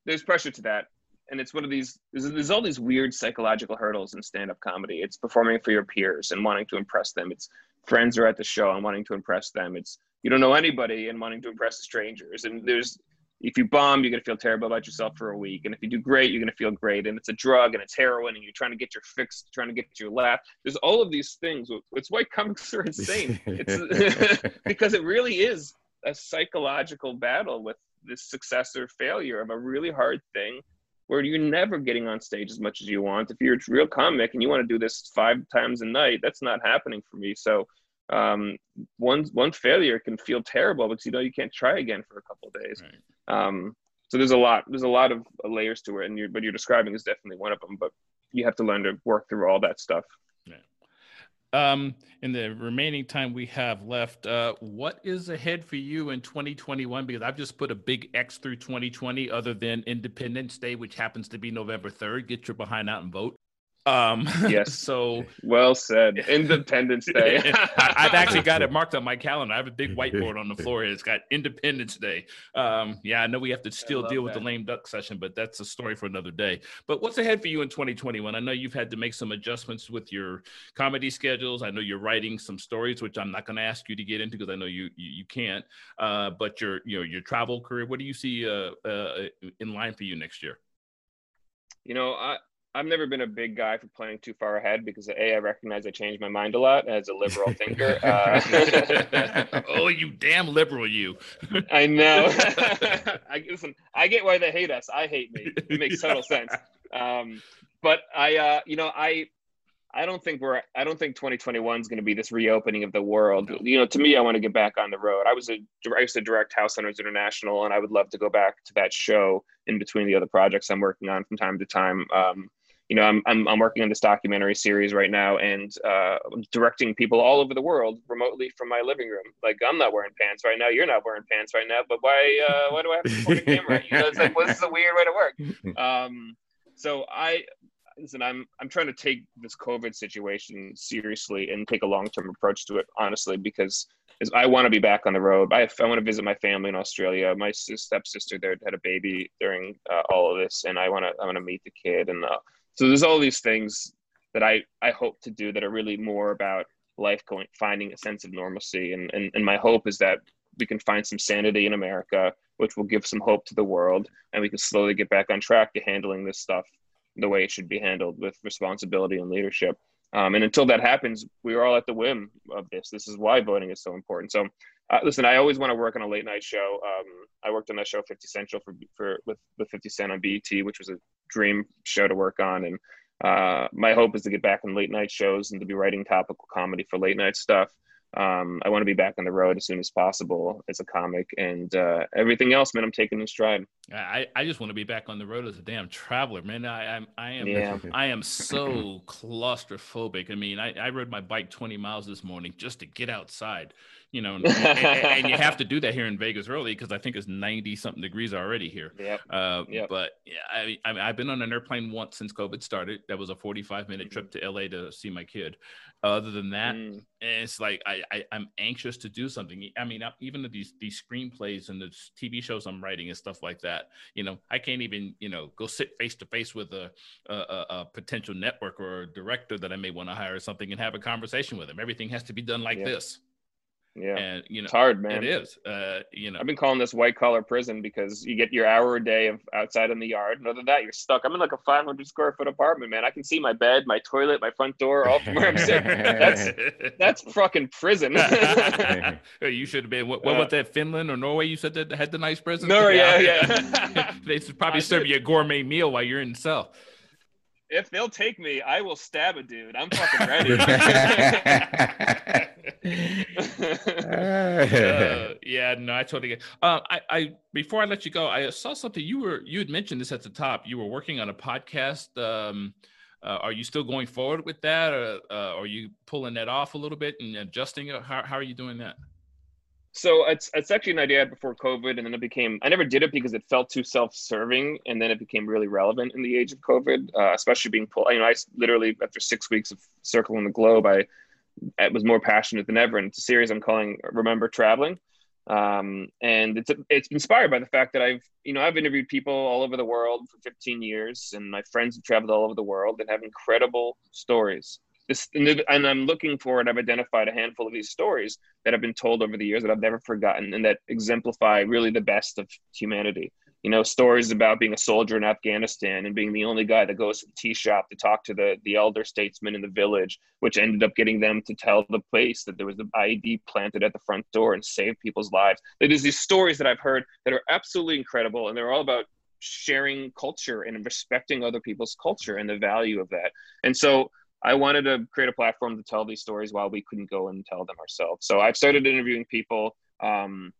there's pressure to that. And it's one of these, there's, there's all these weird psychological hurdles in stand up comedy. It's performing for your peers and wanting to impress them. It's friends are at the show and wanting to impress them. It's you don't know anybody and wanting to impress strangers. And there's if you bomb, you're gonna feel terrible about yourself for a week. And if you do great, you're gonna feel great. And it's a drug and it's heroin and you're trying to get your fix, trying to get your laugh. There's all of these things. It's why comics are insane. (laughs) It's (laughs) because it really is a psychological battle with this success or failure of a really hard thing where you're never getting on stage as much as you want. If you're a real comic and you want to do this five times a night, that's not happening for me. So um, one one failure can feel terrible because you know you can't try again for a couple days. Right. Um, so there's a lot there's a lot of layers to it and you're, but you're describing is definitely one of them but you have to learn to work through all that stuff. Um, in the remaining time we have left, uh, what is ahead for you in 2021? Because I've just put a big X through 2020, other than Independence Day, which happens to be November 3rd. Get your behind out and vote. Um, yes. (laughs) So well said. Independence (laughs) Day. I, have actually got it (laughs) marked on my calendar. I have a big whiteboard on the floor. It's got Independence Day. Um, yeah, I know we have to still deal that. with the lame duck session, but that's a story for another day. But what's ahead for you in 2021? I know you've had to make some adjustments with your comedy schedules. I know you're writing some stories, which I'm not going to ask you to get into because I know you you, you can't. Uh, but your you know your travel career. What do you see uh, uh, in line for you next year? You know, I, I've never been a big guy for planning too far ahead because a I recognize I change my mind a lot as a liberal thinker. (laughs) Uh, oh, you damn liberal, you! (laughs) I know. (laughs) I listen. I get why they hate us. I hate me. It makes total sense. Um, but I, uh, you know, I, I don't think we're. I don't think 2021 is going to be this reopening of the world. You know, to me, I want to get back on the road. I was a. I used to direct House Hunters International, and I would love to go back to that show in between the other projects I'm working on from time to time. Um, you know, I'm, I'm, I'm working on this documentary series right now and uh, directing people all over the world remotely from my living room. Like I'm not wearing pants right now. You're not wearing pants right now, but why, uh, why do I have to support a camera? You know, it's like, well, this is a weird way to work. (laughs) Um, so I, listen, I'm, I'm trying to take this COVID situation seriously and take a long-term approach to it, honestly, because I want to be back on the road. I, I want to visit my family in Australia. My stepsister there had a baby during uh, all of this, and I want to I want to meet the kid and uh, so there's all these things that I, I hope to do that are really more about life going finding a sense of normalcy and, and and my hope is that we can find some sanity in America, which will give some hope to the world, and we can slowly get back on track to handling this stuff the way it should be handled with responsibility and leadership. Um, and until that happens, we are all at the whim of this. This is why voting is so important. So, uh, listen, I always want to work on a late night show. Um, I worked on that show 50 Central for, for with with 50 Cent on BET, which was a dream show to work on. And uh, my hope is to get back on late night shows and to be writing topical comedy for late night stuff. Um, I want to be back on the road as soon as possible as a comic, and uh, everything else, man, I'm taking in stride. I, I just want to be back on the road as a damn traveler, man. I I'm, I am yeah. I am so claustrophobic. I mean, I, I rode my bike 20 miles this morning just to get outside you know, (laughs) and, and, you have to do that here in Vegas early because I think it's 90 something degrees already here. Yep. Uh, yep. But yeah, I, I, have been on an airplane once since COVID started. That was a 45 minute trip to LA to see my kid. Other than that, mm. it's like I, I am anxious to do something. I mean, even these these screenplays and the TV shows I'm writing and stuff like that. You know, I can't even you know go sit face to face with a, a, a potential network or director that I may want to hire or something and have a conversation with them. Everything has to be done like this. Yeah, and you know, it's hard, man. It is. Uh, you know, I've been calling this white collar prison because you get your hour a day of outside in the yard, and other than that, you're stuck. I'm in like a 500 square foot apartment, man. I can see my bed, my toilet, my front door, all from where I'm sitting. that's (laughs) that's fucking prison. (laughs) you should have been. What, what uh, was that? Finland or Norway? You said that had the nice prison. No, yeah, yeah. (laughs) yeah. they should probably I serve did. you a gourmet meal while you're in the cell if they'll take me, I will stab a dude. I'm fucking (laughs) ready. (laughs) uh, yeah, no, I totally get. Uh, I, I before I let you go, I saw something you were you had mentioned this at the top. You were working on a podcast. Um, uh, are you still going forward with that, or uh, are you pulling that off a little bit and adjusting it? How how are you doing that? So it's it's actually an idea I had before COVID, and then it became I never did it because it felt too self-serving, and then it became really relevant in the age of COVID, uh, especially being pulled. You know, I literally after six weeks of circling the globe, I, I was more passionate than ever, and it's a series I'm calling "Remember Traveling," um, and it's it's inspired by the fact that I've you know I've interviewed people all over the world for 15 years, and my friends have traveled all over the world and have incredible stories this and i'm looking for and i've identified a handful of these stories that have been told over the years that i've never forgotten and that exemplify really the best of humanity. You know stories about being a soldier in afghanistan and being the only guy that goes to the tea shop to talk to the the elder statesman in the village which ended up getting them to tell the place that there was the ied planted at the front door and saved people's lives. There's these stories that i've heard that are absolutely incredible and they're all about sharing culture and respecting other people's culture and the value of that. And so I wanted to create a platform to tell these stories while we couldn't go and tell them ourselves. So I've started interviewing people. Um,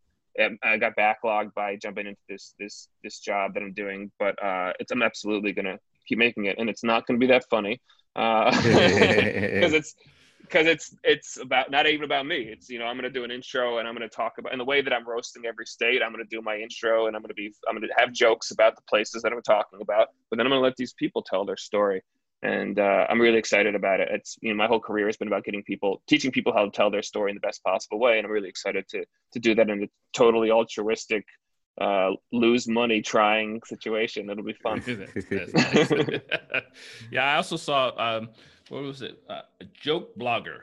I got backlogged by jumping into this this this job that I'm doing, but uh, it's I'm absolutely gonna keep making it, and it's not gonna be that funny because uh, (laughs) (laughs) it's because it's it's about not even about me. It's you know I'm gonna do an intro and I'm gonna talk about in the way that I'm roasting every state. I'm gonna do my intro and I'm gonna be I'm gonna have jokes about the places that I'm talking about, but then I'm gonna let these people tell their story and uh, I'm really excited about it. It's you know my whole career has been about getting people, teaching people how to tell their story in the best possible way, and I'm really excited to to do that in a totally altruistic, uh, lose money trying situation. It'll be fun. (laughs) (laughs) yeah, I also saw um, what was it? Uh, a joke blogger.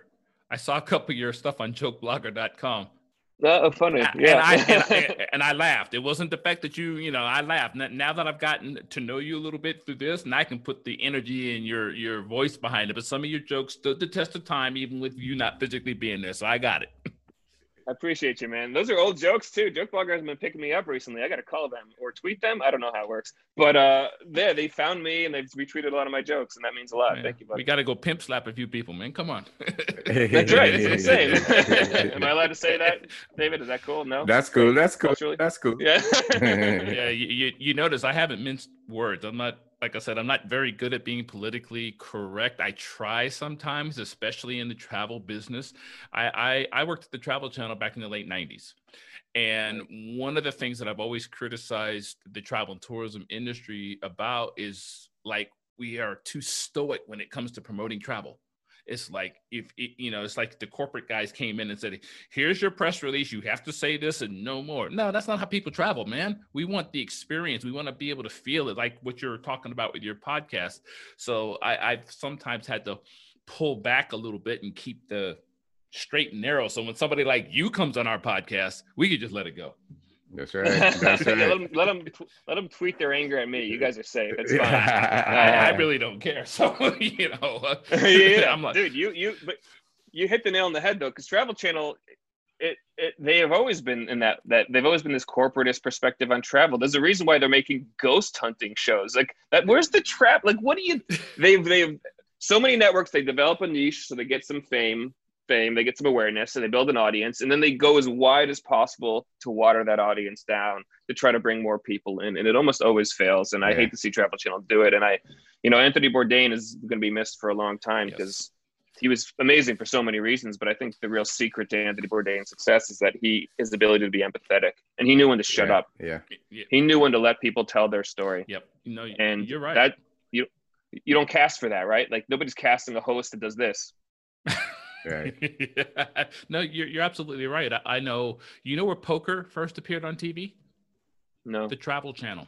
I saw a couple of your stuff on jokeblogger.com Oh, funny. Yeah. And I, and (laughs) I, and I laughed. It wasn't the fact that you, you know, I laughed. Now that I've gotten to know you a little bit through this, and I can put the energy and your your voice behind it. But some of your jokes stood the test of time, even with you not physically being there. So I got it. (laughs) I appreciate you, man. Those are old jokes too. Joke blogger has been picking me up recently. I got to call them or tweet them. I don't know how it works, but uh, yeah, they found me and they've retweeted a lot of my jokes, and that means a lot. Thank you, buddy. We got to go pimp slap a few people, man. Come on. That's right. It's insane. (laughs) Am I allowed to say that, David? Is that cool? No. That's cool. That's cool. That's cool. Yeah. (laughs) yeah. You, you, you notice I haven't minced words. I'm not like I said, I'm not very good at being politically correct. I try sometimes, especially in the travel business. I, I, I worked at the Travel Channel back in the late 90s. And one of the things that I've always criticized the travel and tourism industry about is like we are too stoic when it comes to promoting travel. It's like if it, you know, it's like the corporate guys came in and said, "Here's your press release. You have to say this and no more." No, that's not how people travel, man. We want the experience. We want to be able to feel it, like what you're talking about with your podcast. So I, I've sometimes had to pull back a little bit and keep the straight and narrow. So when somebody like you comes on our podcast, we could just let it go. That's right. That's (laughs) right. let, them, let them let them tweet their anger at me. You guys are safe. It's fine. I, I, really don't care. (laughs) So you know, (laughs) yeah, I'm like, dude, you you but you hit the nail on the head though, because Travel Channel, it, it they have always been in that that they've always been this corporatist perspective on travel. There's a reason why they're making ghost hunting shows like that. Where's the trap? Like, what do you? They've they've so many networks. They develop a niche so they get some fame fame, they get some awareness, and they build an audience, and then they go as wide as possible to water that audience down to try to bring more people in. And it almost always fails. And I hate to see Travel Channel do it. And I, you know, Anthony Bourdain is going to be missed for a long time because. Yes. He was amazing for so many reasons, but I think the real secret to Anthony Bourdain's success is that he his ability to be empathetic, and he knew when to shut yeah. up. Yeah, he knew when to let people tell their story. Yep, no, and you're right. That you you don't cast for that, right? Like nobody's casting a host that does this. (laughs) Right. (laughs) no, you're, you're absolutely right. I, I, know. You know where poker first appeared on TV? No. The Travel Channel.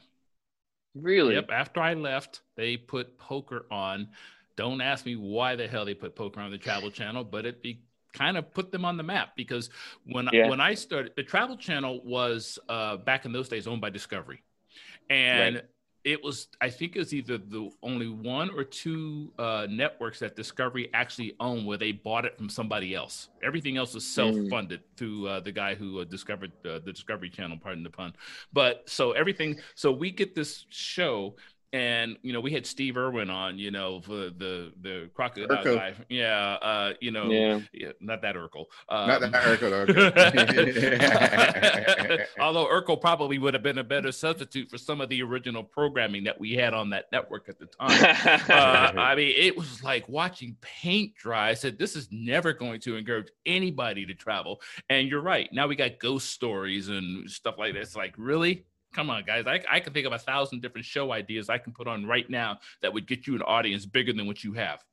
Really? Yep. After I left, they put poker on. Don't ask me why the hell they put poker on the Travel Channel, but it be, kind of put them on the map because when yeah. when I started, the Travel Channel was uh, back in those days owned by Discovery, and right it was i think it was either the only one or two uh, networks that discovery actually owned where they bought it from somebody else everything else was self-funded mm. through uh, the guy who uh, discovered uh, the discovery channel pardon the pun but so everything so we get this show and you know we had Steve Irwin on, you know, for the the crocodile Urkel. guy. Yeah, uh, you know, yeah. yeah not that Urkel. Um, not that Urkel. Okay. (laughs) Although Urkel probably would have been a better substitute for some of the original programming that we had on that network at the time. uh, (laughs) I mean, it was like watching paint dry. I said, this is never going to encourage anybody to travel. And you're right. Now we got ghost stories and stuff like that. It's like, really? Come on, guys. I, I can think of a thousand different show ideas I can put on right now that would get you an audience bigger than what you have.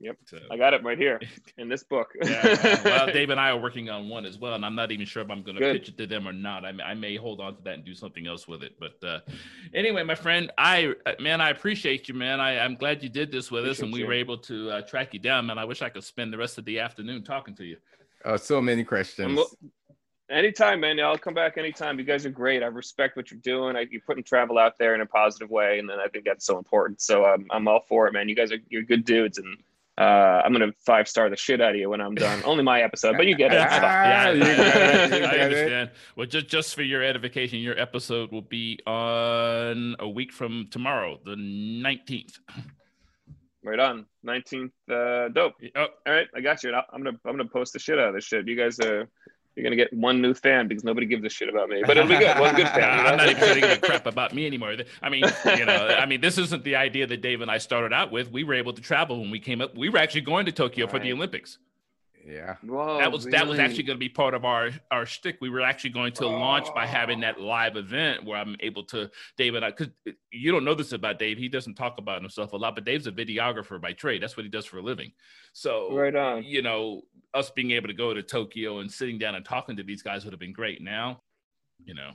Yep, so. I got it right here (laughs) in this book. yeah, well, Dave and I are working on one as well, and I'm not even sure if I'm going to pitch it to them or not. I may, I may hold on to that and do something else with it. But uh, anyway, my friend, I uh, man, I appreciate you, man. I, I'm glad you did this with appreciate us, and we you. were able to uh, track you down. Man, I wish I could spend the rest of the afternoon talking to you. Oh, so many questions. Anytime, man. I'll come back anytime. You guys are great. I respect what you're doing. I, you're putting travel out there in a positive way, and then I think that's so important. So um, I'm all for it, man. You guys are you're good dudes, and uh, I'm gonna five star the shit out of you when I'm done. Only my episode, but you get it. (laughs) yeah, (laughs) I, I understand. Well, just just for your edification, your episode will be on a week from tomorrow, the 19th. Right on, 19th. Uh, dope. Oh. All right, I got you. I'm gonna I'm gonna post the shit out of this shit. You guys are you're gonna get one new fan because nobody gives a shit about me. But it'll be good. One good fan. You know? I'm not even giving a crap about me anymore. I mean, you know, I mean, this isn't the idea that Dave and I started out with. We were able to travel when we came up. We were actually going to Tokyo right. for the Olympics. Yeah. Whoa, that was really? that was actually going to be part of our our stick. We were actually going to oh. launch by having that oh. live event where I'm able to Dave and I because uh, you don't know this about Dave. He doesn't talk about himself a lot, but Dave's a videographer by trade. That's what he does for a living. So right on. You know, us being able to go to Tokyo and sitting down and talking to these guys would have been great. Now, you know,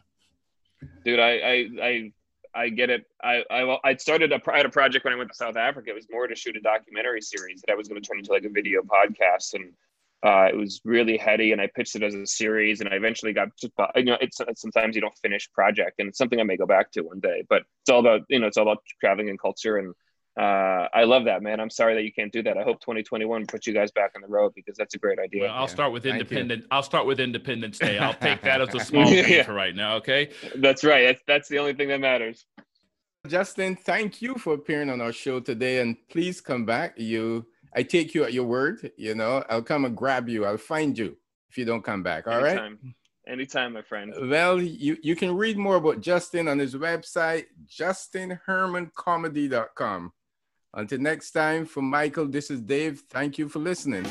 dude, I I I I get it. I I, I started a I had a project when I went to South Africa. It was more to shoot a documentary series that I was going to turn into like a video podcast, and uh, it was really heady. And I pitched it as a series, and I eventually got just you know it's, it's sometimes you don't finish project, and it's something I may go back to one day. But it's all about you know it's all about traveling and culture and uh, I love that, man. I'm sorry that you can't do that. I hope 2021 puts you guys back on the road because that's a great idea. Well, I'll start with Independent. I'll start with Independence Day. I'll take that as a (laughs) small thing yeah. for right now. Okay. That's right. That's that's the only thing that matters. Justin, thank you for appearing on our show today, and please come back. You, I take you at your word. You know, I'll come and grab you. I'll find you if you don't come back. All Anytime. right. Anytime, my friend. Well, you, you can read more about Justin on his website, justinhermancomedy.com. Until next time, for Michael, this is Dave. Thank you for listening.